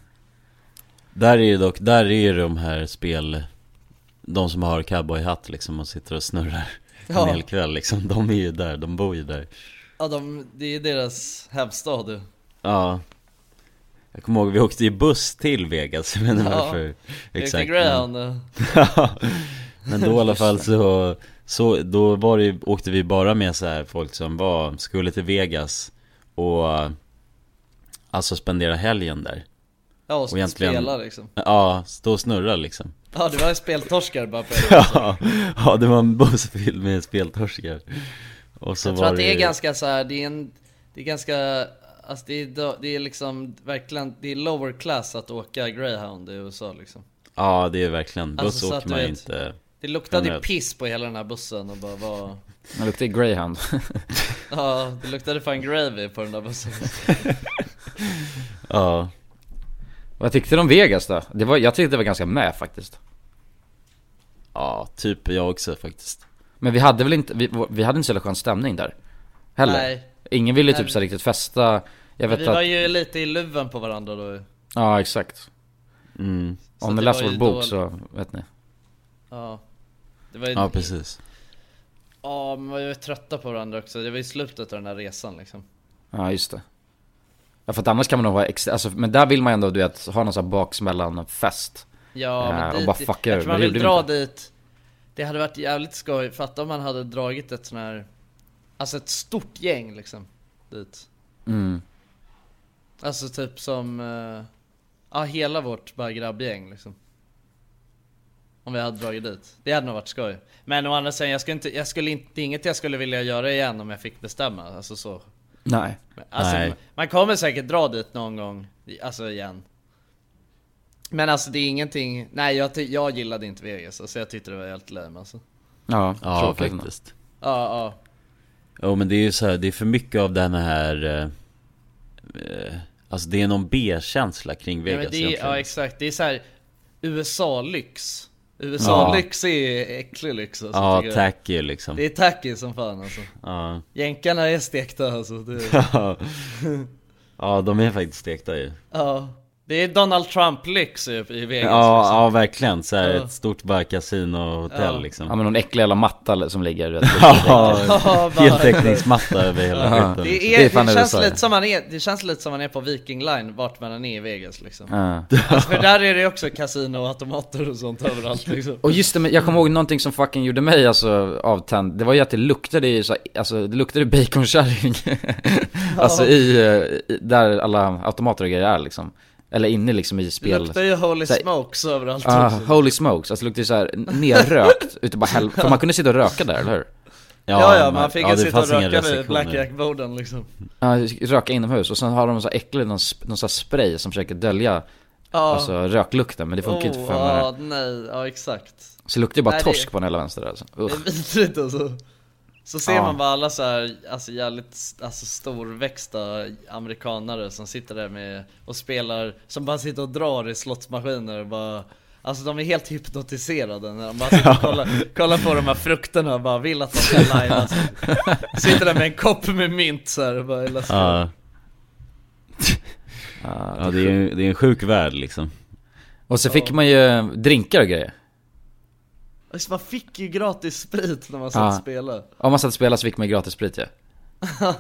Där är ju dock, där är ju de här spel, de som har cowboyhatt liksom och sitter och snurrar Ja. en hel kväll liksom. De är ju där, de bor ju där. ja de, det är deras hemstad du. Ja. Jag kommer ihåg, vi åkte ju buss till Vegas, jag vet inte Ja. varför. Exakt. Ja. Men då i alla fall så, så då var det, åkte vi bara med så här folk som var, skulle till Vegas och Alltså spendera helgen där Ja och, Och egentligen- spela liksom. Ja, stå och snurra liksom Ja det var en speltorskare bara på ja, ja, det var en buss fylld med speltorskar Och så Jag tror var att det är ganska så här, det är en, det är ganska, alltså det är, det är liksom verkligen, det är lower class att åka greyhound i USA liksom. Ja, det är verkligen, buss Alltså, åker man vet, inte Det luktade generellt. piss på hela den här bussen och bara var, Det luktar ju greyhound ja det luktade fan gravy på den där bussen. Ja, Vad tyckte du om Vegas då? Det var, jag tyckte det var ganska med faktiskt ja, typ jag också faktiskt Men vi hade väl inte, vi, vi hade inte så jävla skön stämning där Heller Nej. Ingen ville typ så riktigt festa. Jag vet Vi att, var ju lite i luven på varandra då. Ja exakt. Mm. Om ni läser vår ju bok då- så vet ni. Ja. Det var ju, Ja, precis. Ja men vi var ju trötta på varandra också, det var i slutet av den här resan liksom. Ja just det. Ja för att annars kan man nog vara extra, alltså, men där vill man ju ändå du vet, ha någon sån här baksmällan fest. Ja Ja, men och dit, bara fucka jag tror man vill dra inte. dit Det hade varit jävligt skoj, fatta om man hade dragit ett sån här Alltså ett stort gäng liksom Dit. Mm. Alltså typ som eh, Ja hela vårt bara grabbgäng liksom. Om vi hade dragit dit. Det hade nog varit skoj. Men å andra sidan, jag skulle inte, jag skulle inte, inget jag skulle vilja göra igen om jag fick bestämma Alltså så. Nej. Alltså, Nej. man kommer säkert dra dit någon gång, alltså igen. Men alltså det är ingenting, nej jag, ty- jag gillade inte Vegas, alltså jag tyckte det var helt lame alltså. Ja, Ja, faktiskt. Ja, ja, Jo men det är ju så här, det är för mycket av den här eh, eh, Alltså det är någon B-känsla kring ja, Vegas men det är, egentligen. ja exakt, det är så här USA-lyx. USA-lyx är äcklig lyx alltså, Ja, tycker jag. tacky liksom. Det är tacky som fan alltså. Ja, Jänkarna är stekta alltså, det, ja. ja de är faktiskt stekta ju. Ja Det är Donald Trump-lyx i, i Vegas Ja, liksom. ja verkligen, så här, Ja. ett stort bara kasino-hotell Ja. liksom Ja men någon äcklig jävla matta som ligger vet, Ja, heltäckningsmatta över hela Ja. skiten Det, liksom. är, Det det, känns lite som man är, det känns lite som man är på Viking Line vart man än är i Vegas liksom ja. alltså, För där är det också kasino och automater och sånt överallt liksom Och just det, men jag kommer ihåg någonting som fucking gjorde mig alltså avtänd Det var ju att det luktade ju så, alltså det luktade baconkärring Alltså i, eh, i, där alla automater och grejer är liksom Eller inne liksom i Det spel. luktar ju holy Så här- smokes överallt Ah, också. holy smokes, alltså det luktade ju såhär nerrökt ute bara hel- För man kunde sitta och röka där, eller hur? Ja ja, men- man fick ja, ju det sitta och röka vid blackjack-borden liksom. Ja, röka inomhus. Och sen har de så äcklig, någon, någon sån här spray som försöker dölja Ja, Alltså röklukten, men det funkar inte för oh, mig. ja, nej, ja exakt. Så det luktar ju bara Nej, det- torsk på den hela vänster där alltså. Det Usch. är vidrigt alltså Så ser Ja. man bara alla så här, alltså jävligt alltså storväxta amerikanare som sitter där med och spelar, som bara sitter och drar i slottsmaskiner och bara Alltså de är helt hypnotiserade när de bara sitter och kollar, kollar på de här frukterna och bara vill att de ska live alltså. Sitter där med en kopp med mynt så här och bara hela Ja, Ja, ja det, är, det är en sjuk värld liksom Och så fick man ju drinkar och grejer Alltså, Man fick ju gratis sprit när man satt Ja. och spelade Om man satt och spelade så fick man ju gratis sprit ja.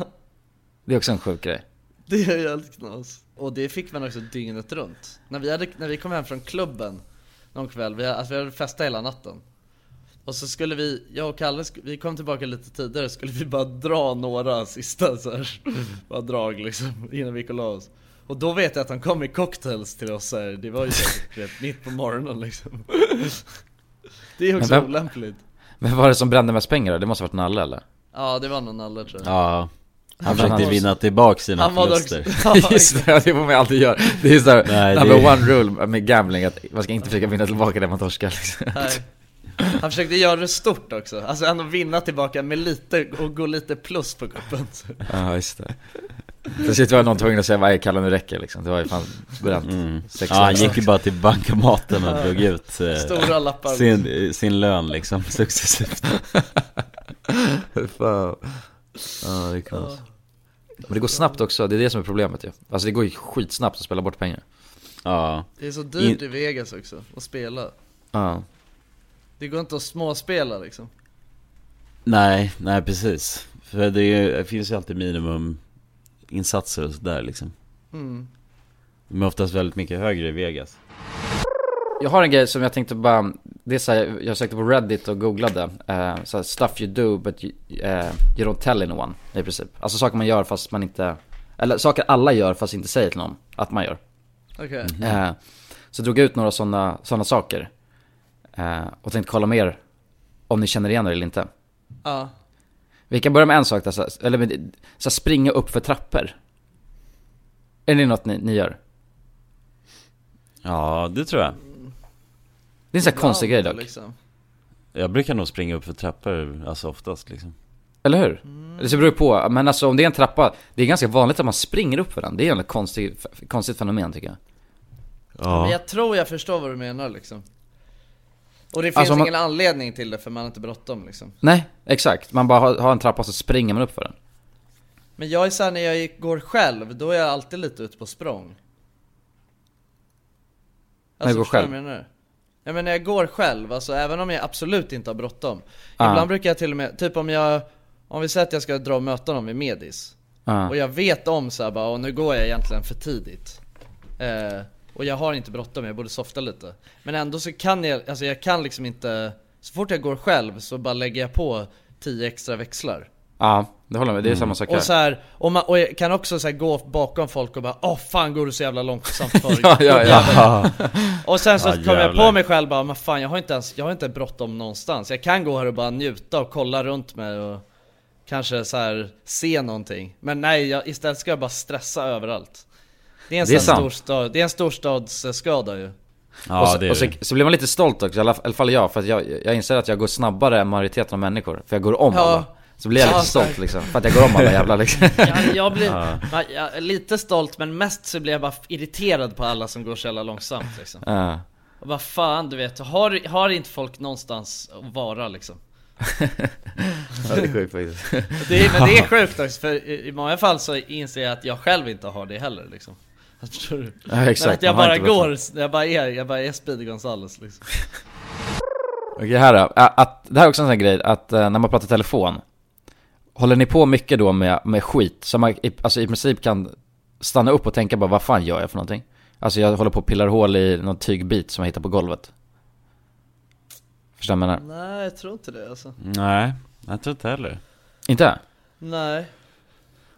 Det är också en sjuk grej Det är jävligt knas. Och det fick man också dygnet runt. När vi, hade, när vi kom hem från klubben någon kväll, vi, alltså vi hade festat hela natten. Och så skulle vi, jag och Kalle, vi kom tillbaka lite tidigare, skulle vi bara dra några sista så här, bara drag liksom, innan vi gick och la oss. Och då vet jag att han kom med cocktails till oss här. det var ju vet, mitt på morgonen liksom. Det är också Men vem- olämpligt. Men vad var det som brände mest pengar då? Det måste ha varit Nalle eller? Ja, det var någon alla tror jag. Ja, han försökte han- vinna tillbaka sina Han förluster. också, ja, Just det, det får man alltid göra. Det är såhär, Nej, det- number one rule med gambling, att man ska inte försöka vinna tillbaka det man torskar liksom. Nej. Han försökte göra det stort också, alltså ändå vinna tillbaka med lite, och gå lite plus på kuppen. Ja, just det. Till slut var någon tvungen att säga, vad är Kalle nu räcker liksom. Det var ju fan bränt. Mm. Ja, han år. gick ju bara till bankomaten och drog ut eh, Stora lappar. sin, sin lön liksom successivt. Fan. Ja, det är kaos. Men det går snabbt också, det är det som är problemet ju. Alltså det går ju skitsnabbt att spela bort pengar. Ja, Det är så dyrt In- i Vegas också, att spela. Ja. Det går inte att småspela liksom. nej, nej precis. För det, är, det finns ju alltid minimum insatser och sådär liksom. Mm. De är oftast väldigt mycket högre i Vegas. Jag har en grej som jag tänkte bara, det är så här, jag sökte på Reddit och googlade, uh, så här, stuff you do but you, eh, you don't tell anyone i princip. Alltså saker man gör fast man inte, eller saker alla gör fast inte säger till någon att man gör. Okej. Eh, så drog jag ut några sådana såna saker. Eh, och tänkte kolla med er om ni känner igen er eller inte. Ja. Vi kan börja med en sak där, så eller med, så springa upp för trappor. Är det något ni, ni gör? Ja, det tror jag. Det är en sån här konstig grej dock. Liksom. Jag brukar nog springa upp för trappor, alltså oftast liksom. Eller hur? Det så beror ju på, men alltså om det är en trappa, det är ganska vanligt att man springer upp för den. Det är ett konstigt, konstigt fenomen tycker jag. Men Ja, jag tror jag förstår vad du menar liksom. Och det finns Alltså, om man- ingen anledning till det för man har inte bråttom liksom. Nej, exakt. Man bara har, har en trappa och så springer man upp för den. Men jag är såhär när jag går själv, då är jag alltid lite ute på språng. När du går själv? jag menar? Ja men när jag går själv, alltså även om jag absolut inte har bråttom. Ah. Ibland brukar jag till och med, typ om jag, om vi säger att jag ska dra och möta någon vid Medis. Ja. Och jag vet om såhär bara, och nu går jag egentligen för tidigt. Eh, och jag har inte bråttom, jag borde softa lite. Men ändå så kan jag, alltså jag kan liksom inte, så fort jag går själv så bara lägger jag på 10 extra växlar. Ja, det håller jag med. Det är samma sak här. Och så här, och, man, och jag kan också så här gå bakom folk och bara Åh fan går du så jävla långsamt för Ja, ja, ja. Och sen så Ja, kommer jag på mig själv bara, men fan jag har inte ens, jag har inte bråttom någonstans Jag kan gå här och bara njuta och kolla runt mig och Kanske så här se någonting Men nej, jag, istället ska jag bara stressa överallt Det är en, Det är storstad, det är en storstadsskada ju ja och, så, det är och så, så blir man lite stolt också, i alla, i alla fall jag, för att jag, jag inser att jag går snabbare än majoriteten av människor. För jag går om Ja. alla. Så blir jag Ja, lite stolt liksom, för att jag går om alla jävla liksom. jag, jag blir jag, jag är lite stolt men mest så blir jag bara irriterad på alla som går så jävla långsamt liksom Ja. Och vad fan du vet, har, har inte folk någonstans att vara liksom? Ja, det är sjukt faktiskt. Det är, men det är sjukt också, för i, i många fall så inser jag att jag själv inte har det heller liksom Förstår du? Ja, exakt. Men att jag bara går, jag bara är, jag bara är Speedy Gonzales liksom Okej här då, att, det här är också en sån här grej, att eh, när man pratar telefon Håller ni på mycket då med, med skit, som man i, alltså i princip kan stanna upp och tänka bara vad fan gör jag för någonting? Alltså jag håller på och pillar hål i någon tygbit som jag hittar på golvet Förstår du vad jag menar? Nej jag tror inte det alltså Nej, jag tror inte heller. Inte? Nej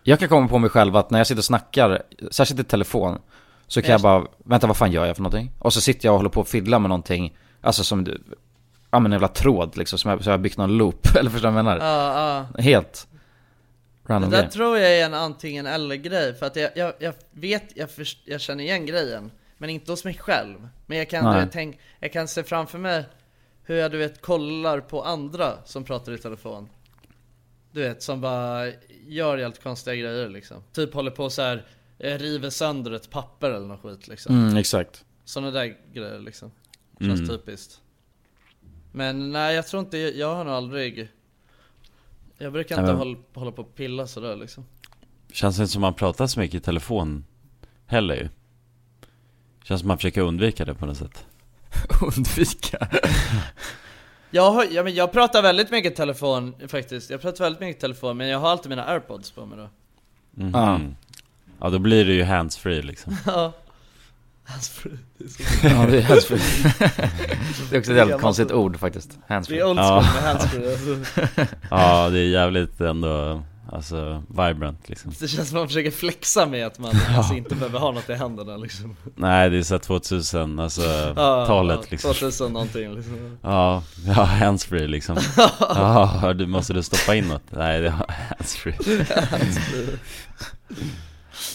Jag kan komma på mig själv att när jag sitter och snackar, särskilt i telefon Så kan jag bara, vänta vad fan gör jag för någonting? Och så sitter jag och håller på och fiddlar med någonting Alltså som, du- ja men en jävla tråd liksom, som jag, så jag har byggt någon loop, eller förstår du vad jag menar? Ja, ja. Helt Det random där grej. tror jag är en antingen eller grej, för att jag, jag, jag vet, jag, först, jag känner igen grejen Men inte hos mig själv. Men jag kan, du vet, tänk, jag kan se framför mig hur jag du vet kollar på andra som pratar i telefon Du vet, som bara gör helt konstiga grejer liksom Typ håller på så här eh, river sönder ett papper eller något skit liksom Mm, exakt Sådana där grejer liksom Känns Mm. typiskt Men nej jag tror inte, jag har nog aldrig Jag brukar Nej, inte men- hålla, hålla på och pilla sådär liksom Känns inte som man pratar så mycket i telefon heller ju. Känns som man försöker undvika det på något sätt. Undvika? Jag, har, ja, men jag pratar väldigt mycket telefon faktiskt, jag pratar väldigt mycket telefon men jag har alltid mina airpods på mig då Mhm. Ja. Ja, då blir det ju handsfree liksom. Ja Handsfree. Det är så- Ja, det är handsfree. Det är också ett jävligt konstigt ord faktiskt. Handsfree. Det är old school med handsfree. Alltså. Ja, det är jävligt ändå, alltså, vibrant liksom. Det känns som att man försöker flexa med att man alltså, inte behöver ha något i händerna liksom. Nej, det är så här 2000, alltså, Ja, talet ja, liksom. 2000 någonting liksom. Ja, ja, handsfree liksom. Ja, du måste du stoppa in något? Nej, det är handsfree.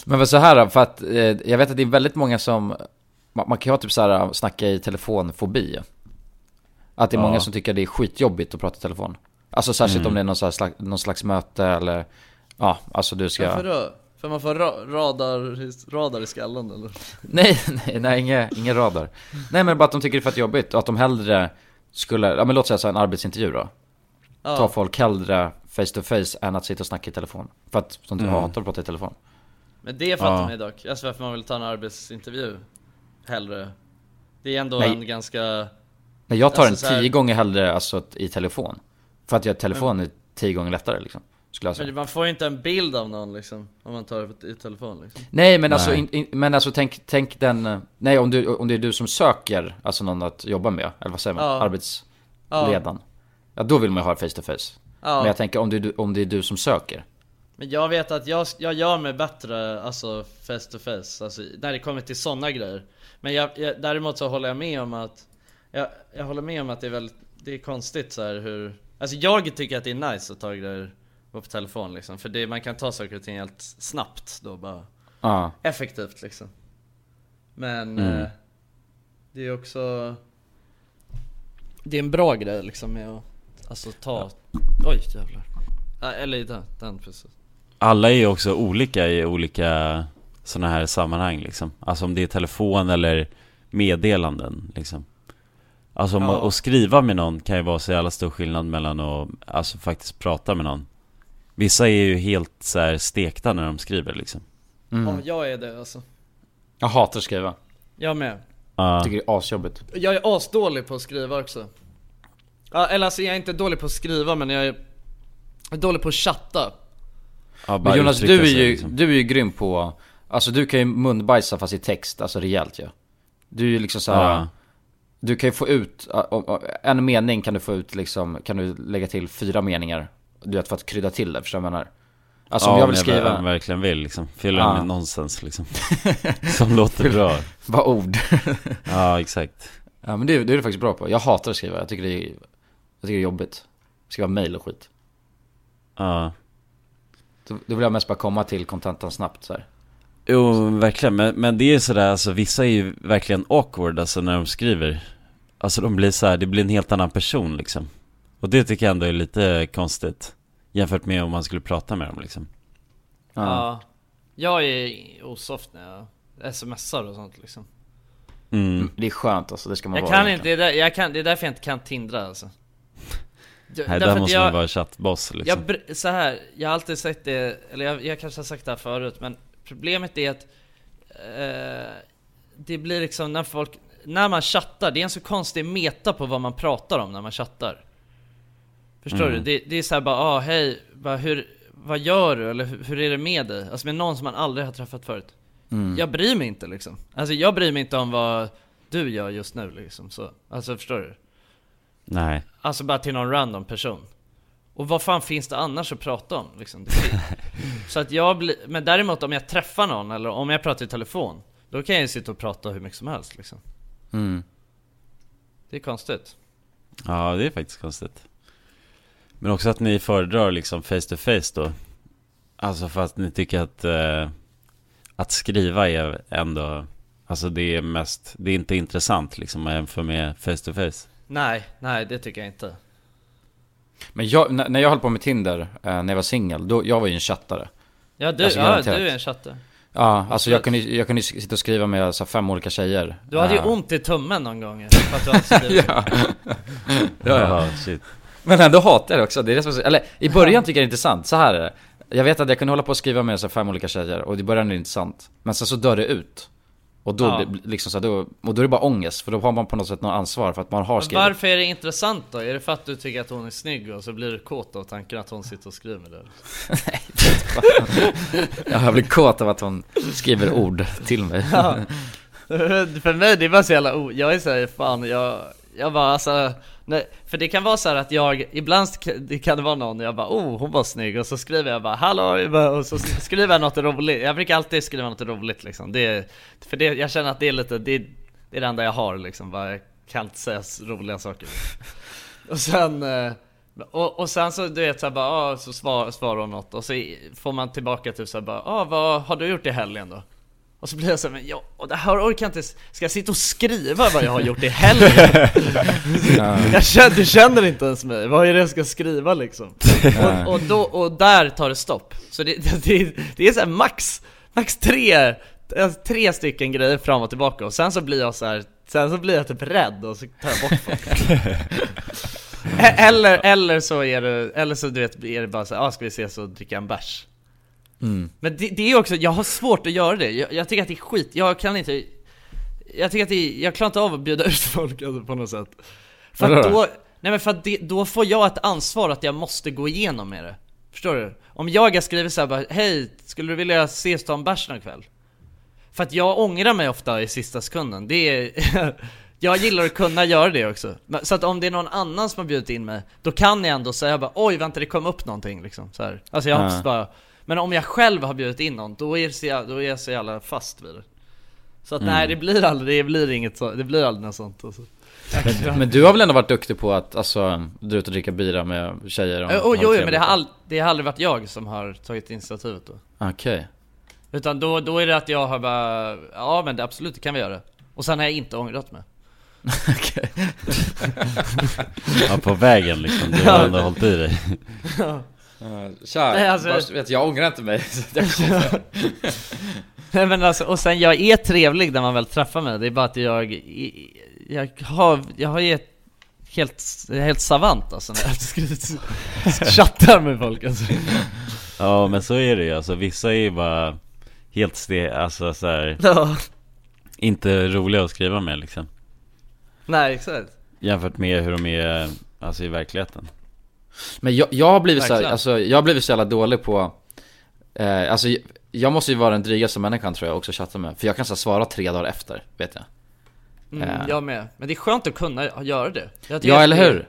Men vad så här för att eh, jag vet att det är väldigt många som, man, man kan ju ha typ så här snacka i telefonfobi. Att det är Ja. många som tycker det är skitjobbigt att prata i telefon. Alltså särskilt Mm. om det är någon, så här slags, någon slags möte eller, ja, alltså du ska... Varför då? För man får ra- radar, radar i skallen eller? Nej, nej, nej, inget, ingen radar. Nej men bara att de tycker det är för att jobbigt och att de hellre skulle, ja men låt säga så här, en arbetsintervju då. Ja. Tar folk hellre face to face än att sitta och snacka i telefon. För att de Mm. hatar att prata i telefon. Men det fattar Ja. man ju dock, alltså varför man vill ta en arbetsintervju hellre Det är ändå Nej. en ganska Nej jag tar Alltså, så en här- tio gånger hellre alltså i telefon. För att jag telefon är tio gånger lättare liksom. Skulle jag säga. Men man får ju inte en bild av någon liksom, om man tar det i telefon liksom Nej men alltså, Nej. in, in, men alltså tänk, tänk den, nej om, du, om det är du som söker, alltså någon att jobba med, eller vad säger man, Ja. arbetsledaren. Ja. då vill man ju ha face to face. Ja. Men jag tänker om det, är du- om det är du som söker. Men jag vet att jag, jag gör mig bättre, alltså face to face, alltså när det kommer till sådana grejer Men jag, jag, däremot så håller jag med om att jag, jag håller med om att det är väldigt, det är konstigt så här hur Alltså jag tycker att det är nice att ta grejer på telefon liksom, för det, man kan ta saker och ting helt snabbt då bara Ja. Effektivt liksom Men Mm. eh, det är också Det är en bra grej liksom med att Alltså ta Oj jävlar Ja, Eller den, den precis Alla är ju också olika i olika sådana här sammanhang liksom. Alltså om det är telefon eller meddelanden liksom. Alltså Ja. att skriva med någon kan ju vara så jävla stor skillnad mellan att alltså faktiskt prata med någon. Vissa är ju helt så här stekta när de skriver liksom. Mm. Ja jag är det alltså Jag hatar att skriva. Jag med. Jag tycker det är asjobbigt. Jag är asdålig på att skriva också Eller alltså jag är inte dålig på att skriva men jag är, jag är dålig på att chatta Ja, bara Men Jonas, du är, sig, ju, liksom. du är ju grym på, alltså du kan ju munbajsa fast i text, alltså rejält ju. Ja. Du är ju liksom så här. Ja. Du kan ju få ut, en mening kan du få ut liksom, kan du lägga till fyra meningar. Du vet för att krydda till det, förstår du vad jag menar? Alltså ja, om jag vill skriva, Jag verkligen vill liksom. Fylla Ja. med nonsens liksom. Som låter bra. bara ord. Ja, exakt. ja men det, det är du faktiskt bra på. Jag hatar att skriva, jag tycker det är, jag tycker det är jobbigt. Skriva mail och skit. Ja. Då, då vill jag mest bara komma till kontentan snabbt så här. Jo, verkligen. Men, men det är sådär, alltså vissa är ju verkligen awkward alltså när de skriver. Alltså de blir så här, det blir en helt annan person liksom. Och det tycker jag ändå är lite konstigt. Jämfört med om man skulle prata med dem liksom. Ja Jag är osoft när jag smsar och sånt liksom Mm. Det är skönt alltså, det ska man Jag vara kan inte, det är, där, jag kan, det är därför jag inte kan tindra alltså Jag- Nej, där måste jag, man vara chattboss liksom. Jag, så här, jag har alltid sagt det, eller jag, jag kanske har sagt det här förut, men problemet är att eh, det blir liksom när folk, när man chattar, det är en så konstig meta på vad man pratar om när man chattar. Förstår Mm. du? Det, det är såhär bara, ah hej, bara, hur, vad gör du? Eller hur, hur är det med dig? Alltså med någon som man aldrig har träffat förut. Mm. Jag bryr mig inte liksom. Alltså jag bryr mig inte om vad du gör just nu liksom. Så, alltså förstår du? Nej. Alltså bara till någon random person. Och vad fan finns det annars att prata om liksom? Det- Så att jag blir, men däremot om jag träffar någon eller om jag pratar i telefon Då kan jag ju sitta och prata hur mycket som helst liksom Mm. Det är konstigt Ja, det är faktiskt konstigt. Men också att ni föredrar liksom face to face då. Alltså för att ni tycker att eh, att skriva är ändå, alltså det är mest, det är inte intressant liksom jämför med face to face. Nej, nej det tycker jag inte Men jag, när när jag höll på med Tinder, eh, när jag var singel, då, jag var ju en chattare. Ja du, Alltså, ja, du är en chatte Ja, alltså jag kunde, jag kunde sitta och skriva med så här, fem olika tjejer. Du hade ju Eh, ont i tummen någon gång för att du hade skrivit ja. ja, ja. shit. Men ändå hatar jag det också, det är det som eller i början tycker jag det är intressant, så här är det. Jag vet att jag kunde hålla på och skriva med så här, fem olika tjejer, och i början är det intressant. Men sen så dör det ut. Och då, Ja. liksom så här, då, och då är det bara ångest, för då har man på något sätt något ansvar för att man har Men skrivit. Varför är det intressant då? Är det för att du tycker att hon är snygg och så blir du kåt av tanken att hon sitter och skriver med dig? Ja, jag blir kåt av att hon skriver ord till mig. Ja. För mig det är bara så jävla o... jag är såhär fan jag, jag bara alltså nej, För det kan vara så här att jag, ibland kan det vara någon jag bara oh hon var snygg och så skriver jag bara hallå och så skriver jag något roligt. Jag brukar alltid skriva något roligt liksom. Det, För det, jag känner att det är lite, det, det är det enda jag har liksom. Bara, jag kan inte säga roliga saker. Och sen eh, och, och sen så du vet såhär bara, ah, så svar, svarar hon något och så får man tillbaka typ såhär bara, ah, vad har du gjort i helgen då? Och så blir jag såhär, men jag, och det här orkar jag inte, ska jag sitta och skriva vad jag har gjort i helgen? jag känner, du känner inte ens mig, vad är det jag ska skriva liksom? och, och, då, och där tar det stopp, så det, det, det är såhär max, max tre, alltså tre stycken grejer fram och tillbaka och sen så blir jag så här. Sen så blir jag typ rädd och så tar jag bort folk Eller, eller så är det, eller så du vet, är det bara så här, ah, ska vi ses och dricka en bärs? Mm. Men det, det är också, jag har svårt att göra det, jag, jag tycker att det är skit, jag kan inte Jag tycker att det, jag klarar inte av att bjuda ut folk alltså, på något sätt För att då? nej men för att det, då får jag ett ansvar att jag måste gå igenom med det Förstår du? Om jag har skrivit såhär bara, hej, skulle du vilja ses ta en bärs någon kväll? För att jag ångrar mig ofta i sista sekunden, det är Jag gillar att kunna göra det också Så att om det är någon annan som har bjudit in mig Då kan jag ändå säga bara oj vänta det kom upp någonting liksom så här. Alltså jag Ja. hoppas bara Men om jag själv har bjudit in någon, då är, så, då är jag så jävla fast vid det. Så att Mm. nej det blir aldrig, det blir inget så, det blir aldrig något sånt alltså. Men, men du har väl ändå varit duktig på att, alltså, dra ut och dricka bira med tjejer? och- Oh, jo, jo, men det har, all, det har aldrig varit jag som har tagit initiativet då. Okej. Utan då, då är det att jag har bara, ja men det, absolut det kan vi göra. Och sen har jag inte ångrat mig. Ja, på vägen liksom, du har ändå hållit i dig Tja, Nej, alltså- bara, vet, jag ångrar inte mig. Nej men alltså, och sen jag är trevlig när man väl träffar mig, det är bara att jag, jag har, jag har ju helt, helt savant alltså när jag chattar med folk alltså. Ja men så är det ju, alltså vissa är ju bara helt ste, alltså så här, Ja. inte roliga att skriva med liksom. Nej exakt. Jämfört med hur de är, alltså i verkligheten Men jag, jag har blivit så här, Verkligen. alltså jag har blivit så jävla dålig på eh, Alltså jag- måste ju vara den drygaste människan tror jag också att chatta med För jag kan så här, svara tre dagar efter, vet jag mm, Eh. Jag med, men det är skönt att kunna göra det Ja eller det- hur?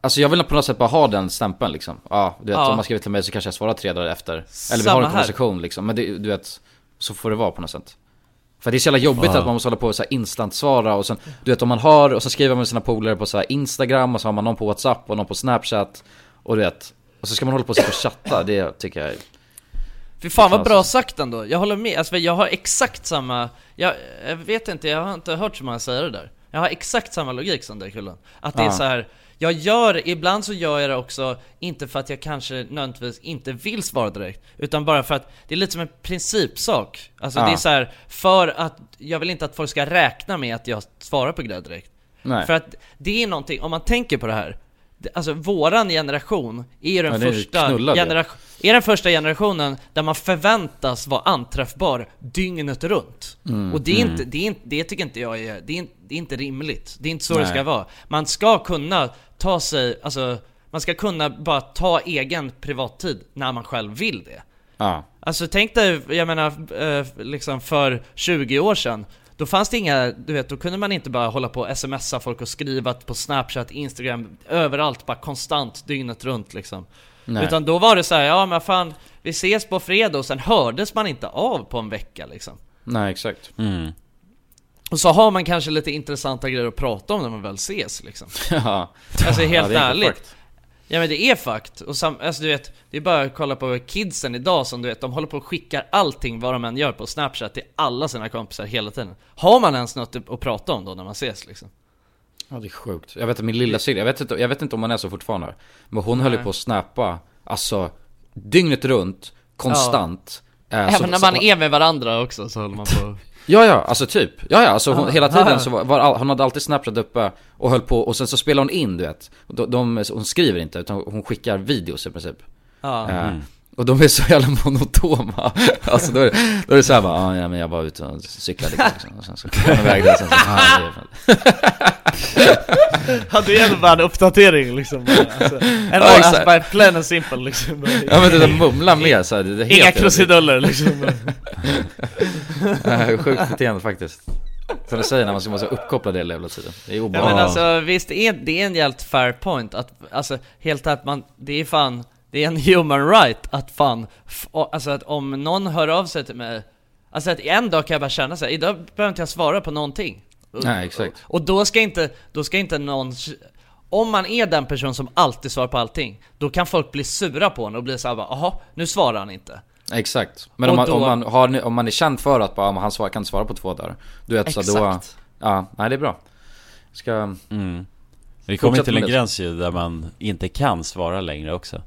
Alltså jag vill på något sätt bara ha den stämpeln liksom Ja, du vet Ja. om man skriver till mig så kanske jag svarar tre dagar efter Eller vi Samma har en här. konversation liksom, men det, du vet Så får det vara på något sätt För det är så jävla jobbigt Ja. att man måste hålla på och så här instant svara och sen Du vet om man har, och så skriver man med sina polare på så här Instagram och så har man någon på Whatsapp och någon på Snapchat Och du vet Och så ska man hålla på och och chatta, det tycker jag är Fy fan vad bra sagt ändå, jag håller med, alltså jag har exakt samma, jag, jag vet inte, jag har inte hört så många säga det där. Jag har exakt samma logik som dig Kullen. Att det är så här. Jag gör, ibland så gör jag det också, inte för att jag kanske nödvändigtvis inte vill svara direkt Utan bara för att det är lite som en principsak Alltså Ja. det är så här, för att jag vill inte att folk ska räkna med att jag svarar på grejer direkt Nej. För att det är någonting, om man tänker på det här Alltså våran generation är ju den Ja, det första generation är den första generationen där man förväntas vara anträffbar dygnet runt. Mm, och det är inte, det är inte, det tycker inte jag är, det är, inte- det är inte rimligt. Det är inte så det Nej. ska vara. Man ska kunna ta sig, alltså, man ska kunna bara ta egen privattid när man själv vill det. Ja, Alltså tänk dig, jag menar, eh, liksom för 20 år sedan då fanns det inga, du vet, då kunde man inte bara hålla på och smsa folk och skriva på snapchat, instagram, överallt, bara konstant, dygnet runt liksom nej. Utan då var det så här, ja men fan, vi ses på fredag och sen hördes man inte av på en vecka liksom nej exakt mm. Och så har man kanske lite intressanta grejer att prata om när man väl ses liksom Ja, Alltså helt Ja, det är inte ärligt fucked. Ja men det är fakt, och sam, alltså du vet, det är bara att kolla på kidsen idag som du vet, de håller på och skickar allting vad de än gör på snapchat till alla sina kompisar hela tiden Har man ens något att prata om då när man ses liksom? Ja det är sjukt. Jag vet att min lilla syrra, jag vet inte, jag vet inte om man är så fortfarande. Men hon höll ju Nej. på att snappa, alltså dygnet runt, konstant. Eh, Även så- när så- man är med varandra också så håller man på Ja ja, alltså typ. Ja ja, alltså hon, Ah. hela tiden Ah. så var, var all, hon hade alltid snapchat uppe och höll på och sen så spelar hon in du vet. De, de, hon skriver inte utan hon skickar videos i princip. Ja, Eh, Mm. Och de är så jävla monotoma. Alltså då är, det- då är det såhär bara, ah, ja men jag var ute och cyklade liksom. Och sen så kom hon iväg där och sen så, ah, det är Hade ju ändå bara en uppdatering liksom alltså, En Ja, ja, exakt. bara plain and simple liksom Ja men det där mumlar med så här, det är helt Inga krusiduller liksom Sjukt beteende faktiskt. Som du säger när man ska vara så uppkopplad hela jävla tiden. Det är Ja obehagligt. men alltså visst, det är, det är en jävligt fair point att, alltså helt att man, det är fan, det är en human right att fan, alltså att om någon hör av sig till mig, alltså att en dag kan jag bara känna så här, idag behöver inte jag svara på någonting. Och- Nej, exakt. Och, och då ska inte, då ska inte någon, om man är den person som alltid svarar på allting, då kan folk bli sura på en och bli såhär bara, aha, nu svarar han inte. Exakt. Men om man, då- om, man har, om man är känd för att bara, han svar, kan inte svara på två dagar. Du vet så då, Exakt. ja, nej det är bra. Ska, Mm. Vi kommer till en gräns ju där man inte kan svara längre också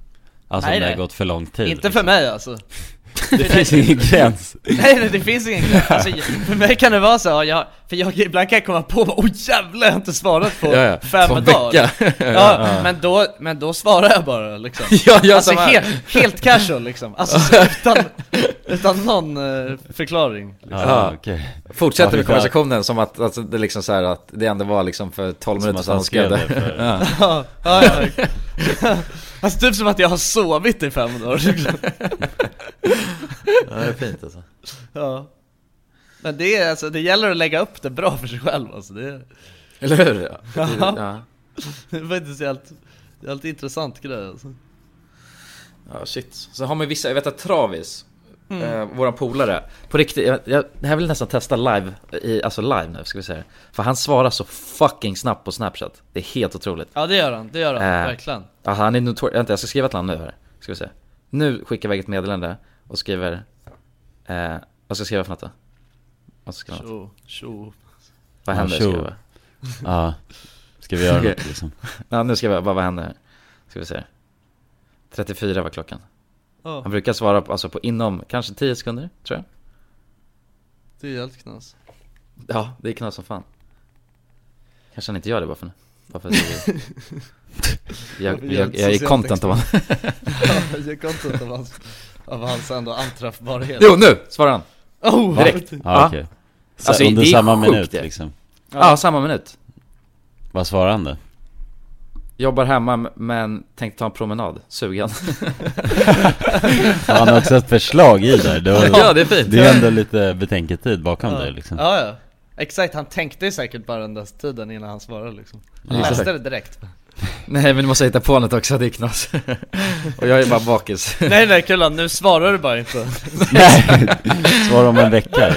Alltså Nej, när det nej. har gått för lång tid Inte för mig alltså. Det finns ingen gräns Nej, nej det finns ingen gräns. Alltså, för mig kan det vara så, ja, jag, för jag ibland kan jag komma på åh jävlar jag har inte svarat på Ja, ja. fem På en dagar. ja, Ja. Men, då, men då svarar jag bara liksom. Ja, jag alltså helt, helt casual liksom. Alltså så, utan, utan någon eh, förklaring. Liksom. Ja, okej. Fortsätter med konversationen som att, alltså, det är liksom så här att det ändå var liksom för 12 Som minuter sedan han skrev det det. för- Ja. Ja, ja, ja. Alltså typ som att jag har sovit i fem dagar liksom. Ja, det är fint alltså. Ja. Men det är alltså, det gäller att lägga upp det bra för sig själv alltså. Det är... Eller hur? Ja. Ja. Ja. Det var inte så jävligt, jävligt intressant grej alltså. Ja shit. Så har man vissa, jag vet att Travis, Mm. eh, våran polare, på riktigt, jag, jag, det här vill jag nästan testa live, i, alltså live nu ska vi säga. För han svarar så fucking snabbt på snapchat. Det är helt otroligt. Ja det gör han, det gör han, Eh, verkligen. Ja, han är notorisk, vänta jag ska skriva till honom nu här. Ska vi se. Nu skickar jag iväg ett meddelande och skriver, eh, vad ska jag skriva för något då? Vad ska jag skriva? Tjo, tjo. Vad Ja, händer? tjo. Ska jag Ja, ska vi göra något liksom? Ja nu ska jag bara, vad händer? Ska vi se. 34 var klockan. Ja. Han brukar svara på, alltså på inom kanske 10 sekunder, tror jag. Det är helt knas. Ja, det är knas som fan. Kanske han inte gör det bara för nu. Bara för att jag, jag, jag, jag, är content av honom. Ja, jag är content av hans, av hans ändå anträffbarhet. Jo, nu svarar han! Oh, Direkt. Ja, okej. Så Alltså, under det är samma sjukt minut det. liksom Ja, samma minut. Vad svarar han då? Jobbar hemma men tänkte ta en promenad, sugen. Han har också ett förslag i där, det, var, Ja, det är fint. det är ändå lite betänketid bakom ja. det liksom Ja, ja. Exakt, han tänkte ju säkert bara den där tiden innan han svarade liksom. Han Ja. läste det direkt. Nej men du måste hitta på något också, det är knas. och jag är bara bakis. nej nej Kullan, nu svarar du bara inte. Nej, svara om en vecka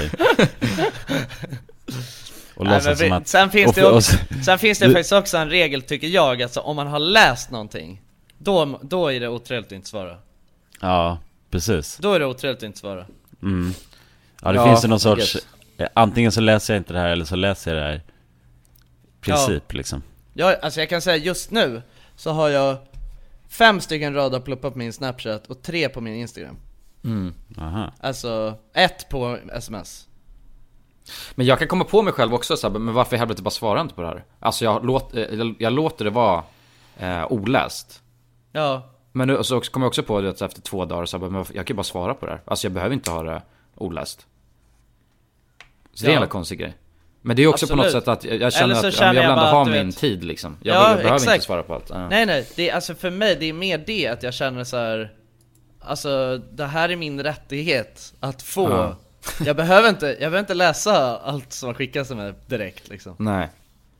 Och Nej, låtsas men vi, som att sen finns och det och också, så- sen finns det Du- faktiskt också en regel tycker jag, alltså om man har läst någonting Då, då är det otrevligt att inte svara Ja, precis Då är det otrevligt att inte svara mm. Ja det Ja, finns ju någon sorts eh, Antingen så läser jag inte det här eller så läser jag det här Princip liksom jag, Alltså jag kan säga just nu så har jag fem stycken radarpluppar på min snapchat och tre på min instagram Mm. Aha. Alltså, ett på sms Men jag kan komma på mig själv också så här, men varför i helvete bara svarar inte på det här? Alltså jag, låt, eh, jag, jag låter det vara eh, oläst. Ja, Men nu, så också- kom jag också på det att efter två dagar så här, men jag kan ju bara svara på det här. Alltså jag behöver inte ha det oläst. Så det är en Ja. jävla konstig grej. Men det är också på något Absolut. sätt att jag, känner att känner jag jag vill ändå ha min vet- tid liksom. Jag, Ja, vill, jag behöver exakt. inte svara på allt. Ja. Nej nej, det är, alltså för mig, det är mer det att jag känner så här. Alltså, det här är min rättighet att få Ja. Jag behöver inte, jag behöver inte läsa allt som skickas till mig direkt liksom Nej.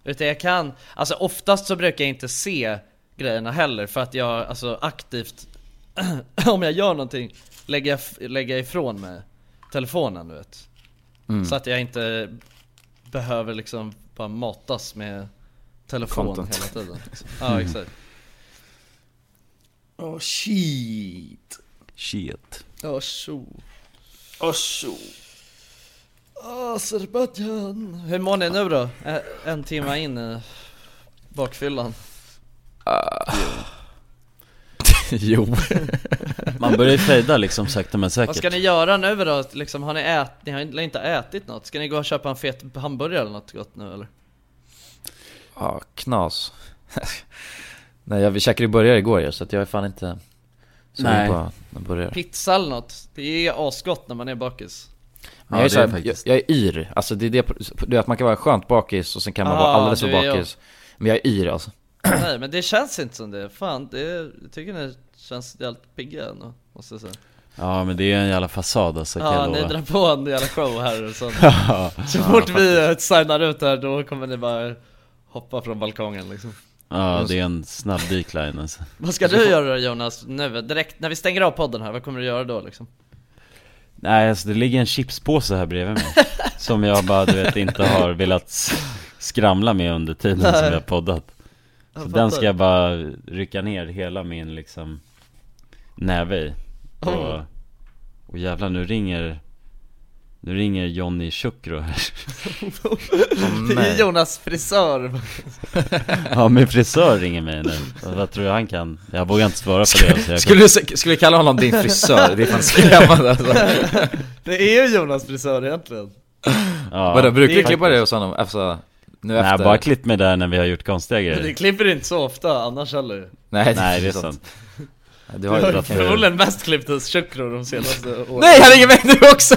Utan jag kan, alltså oftast så brukar jag inte se grejerna heller för att jag alltså aktivt Om jag gör någonting lägger jag, lägger ifrån mig telefonen du vet Mm. Så att jag inte behöver liksom bara matas med telefon Content. hela tiden. Liksom. Ja exakt. Oh shit. Shit. Oh tjo. Oh tjo. Azerbajdzjan Hur mår ni nu då? Ä- En timme in i bakfyllan jo. Man börjar ju fejda liksom sakta men säkert Vad ska ni göra nu då? Liksom, har ni ät, ni har inte ätit något? Ska ni gå och köpa en fet hamburgare eller något gott nu eller? Ja, knas. Nej, jag, vi käkade ju burgare igår ju, så att jag är fan inte sugen Nej. på en burgare. Pizza eller något? Det är asgott när man är bakis Men Ja, jag, är det så är här, jag, jag är yr, alltså det är det, du vet man kan vara skönt bakis och sen kan man Ah, vara alldeles för är jag. bakis Men jag är yr alltså Nej men det känns inte som det, fan det, jag tycker ni känns jävligt pigga ändå, måste jag säga. Ja men det är en jävla fasad alltså kan Ja, jag ni lova. drar på en jävla show här och så, Ja. så fort vi eh, signar ut här då kommer ni bara hoppa från balkongen liksom. Ja det är en snabb decline alltså. Vad ska du göra då Jonas nu? Direkt när vi stänger av podden här, vad kommer du göra då liksom? Nej alltså det ligger en chipspåse här bredvid mig Som jag bara du vet inte har velat s- skramla med under tiden som vi har poddat Så den ska jag bara rycka ner hela min liksom näve i. Och, och jävlar nu ringer Nu ringer Johnny Chukro här. Det är Jonas frisör. Ja min frisör ringer mig nu, vad tror jag han kan? Jag vågar inte svara på det så jag Skulle du, skulle vi kalla honom din frisör? Det är fan skrämmande alltså. Det är ju Jonas frisör egentligen. Ja, Vadå, brukar du klippa dig hos honom? Alltså, nu Nej efter? bara klippt mig där när vi har gjort konstiga grejer du klipper inte så ofta annars heller Nej, Nej det är sant Du Du har har ju förmodligen mest klippt hos Chukro de senaste åren Nej, han ringer mig nu också!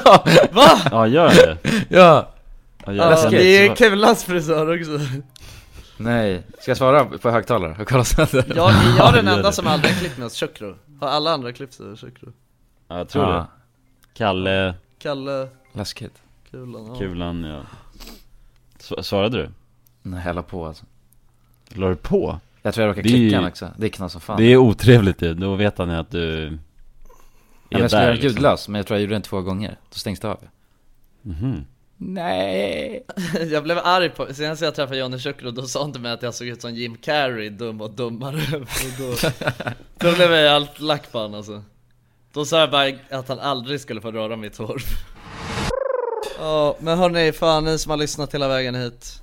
Va? Ja gör det? Ja! Ja, Ja, jävlar. det är Kulans frisör också Nej, ska jag svara på högtalare? Och kolla så Jag, jag är den gör enda det. som aldrig har klippt mig hos Chukro Har alla andra klippt sig hos Chukro? Ja jag tror Ja. det Kalle, Kalle, Läskigt Kulan, ja. Kulan ja Svarade du? Nej, hälla på alltså. La du på? Jag tror jag Det ju- klicka han också, det är knas som fan. Det är otrevligt ju, då vet han ju att du ja, är men Jag skulle göra den ljudlös, men jag tror jag gjorde den två gånger. Då stängs det av Mhm. Nej. Jag blev arg på, senast jag träffade Johnny Chukro då sa han till mig att jag såg ut som Jim Carrey, dum och dummare. Och då, då blev jag allt lack på honom alltså. Då sa jag bara att han aldrig skulle få röra mitt hår. Ja, men hörni, fan ni som har lyssnat hela vägen hit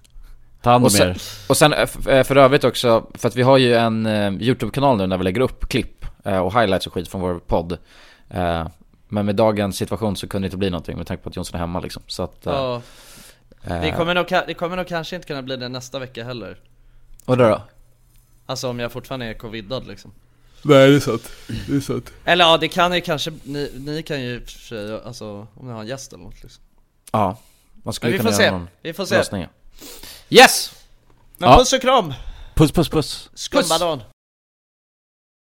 Ta hand om och sen, er. och sen eh, eh, för övrigt också, för att vi har ju en eh, YouTube-kanal nu när vi lägger upp klipp och highlights och skit från vår podd. Men med dagens situation så kunde det inte bli någonting med tanke på att Jonsson är hemma liksom, så att Ja, eh, det kommer, nog, det kommer nog kanske inte kunna bli det nästa vecka heller. Och då? Då? Alltså om jag fortfarande är covidad liksom. Nej det är sant, det är sant. Eller ja, det kan ju kanske, ni, ni kan ju för sig, alltså om ni har en gäst eller något liksom. Ja, man skulle Men vi kunna får göra se. någon Vi får se. lösning. Yes! Men Ja. puss och kram! Puss puss puss Skumbadan!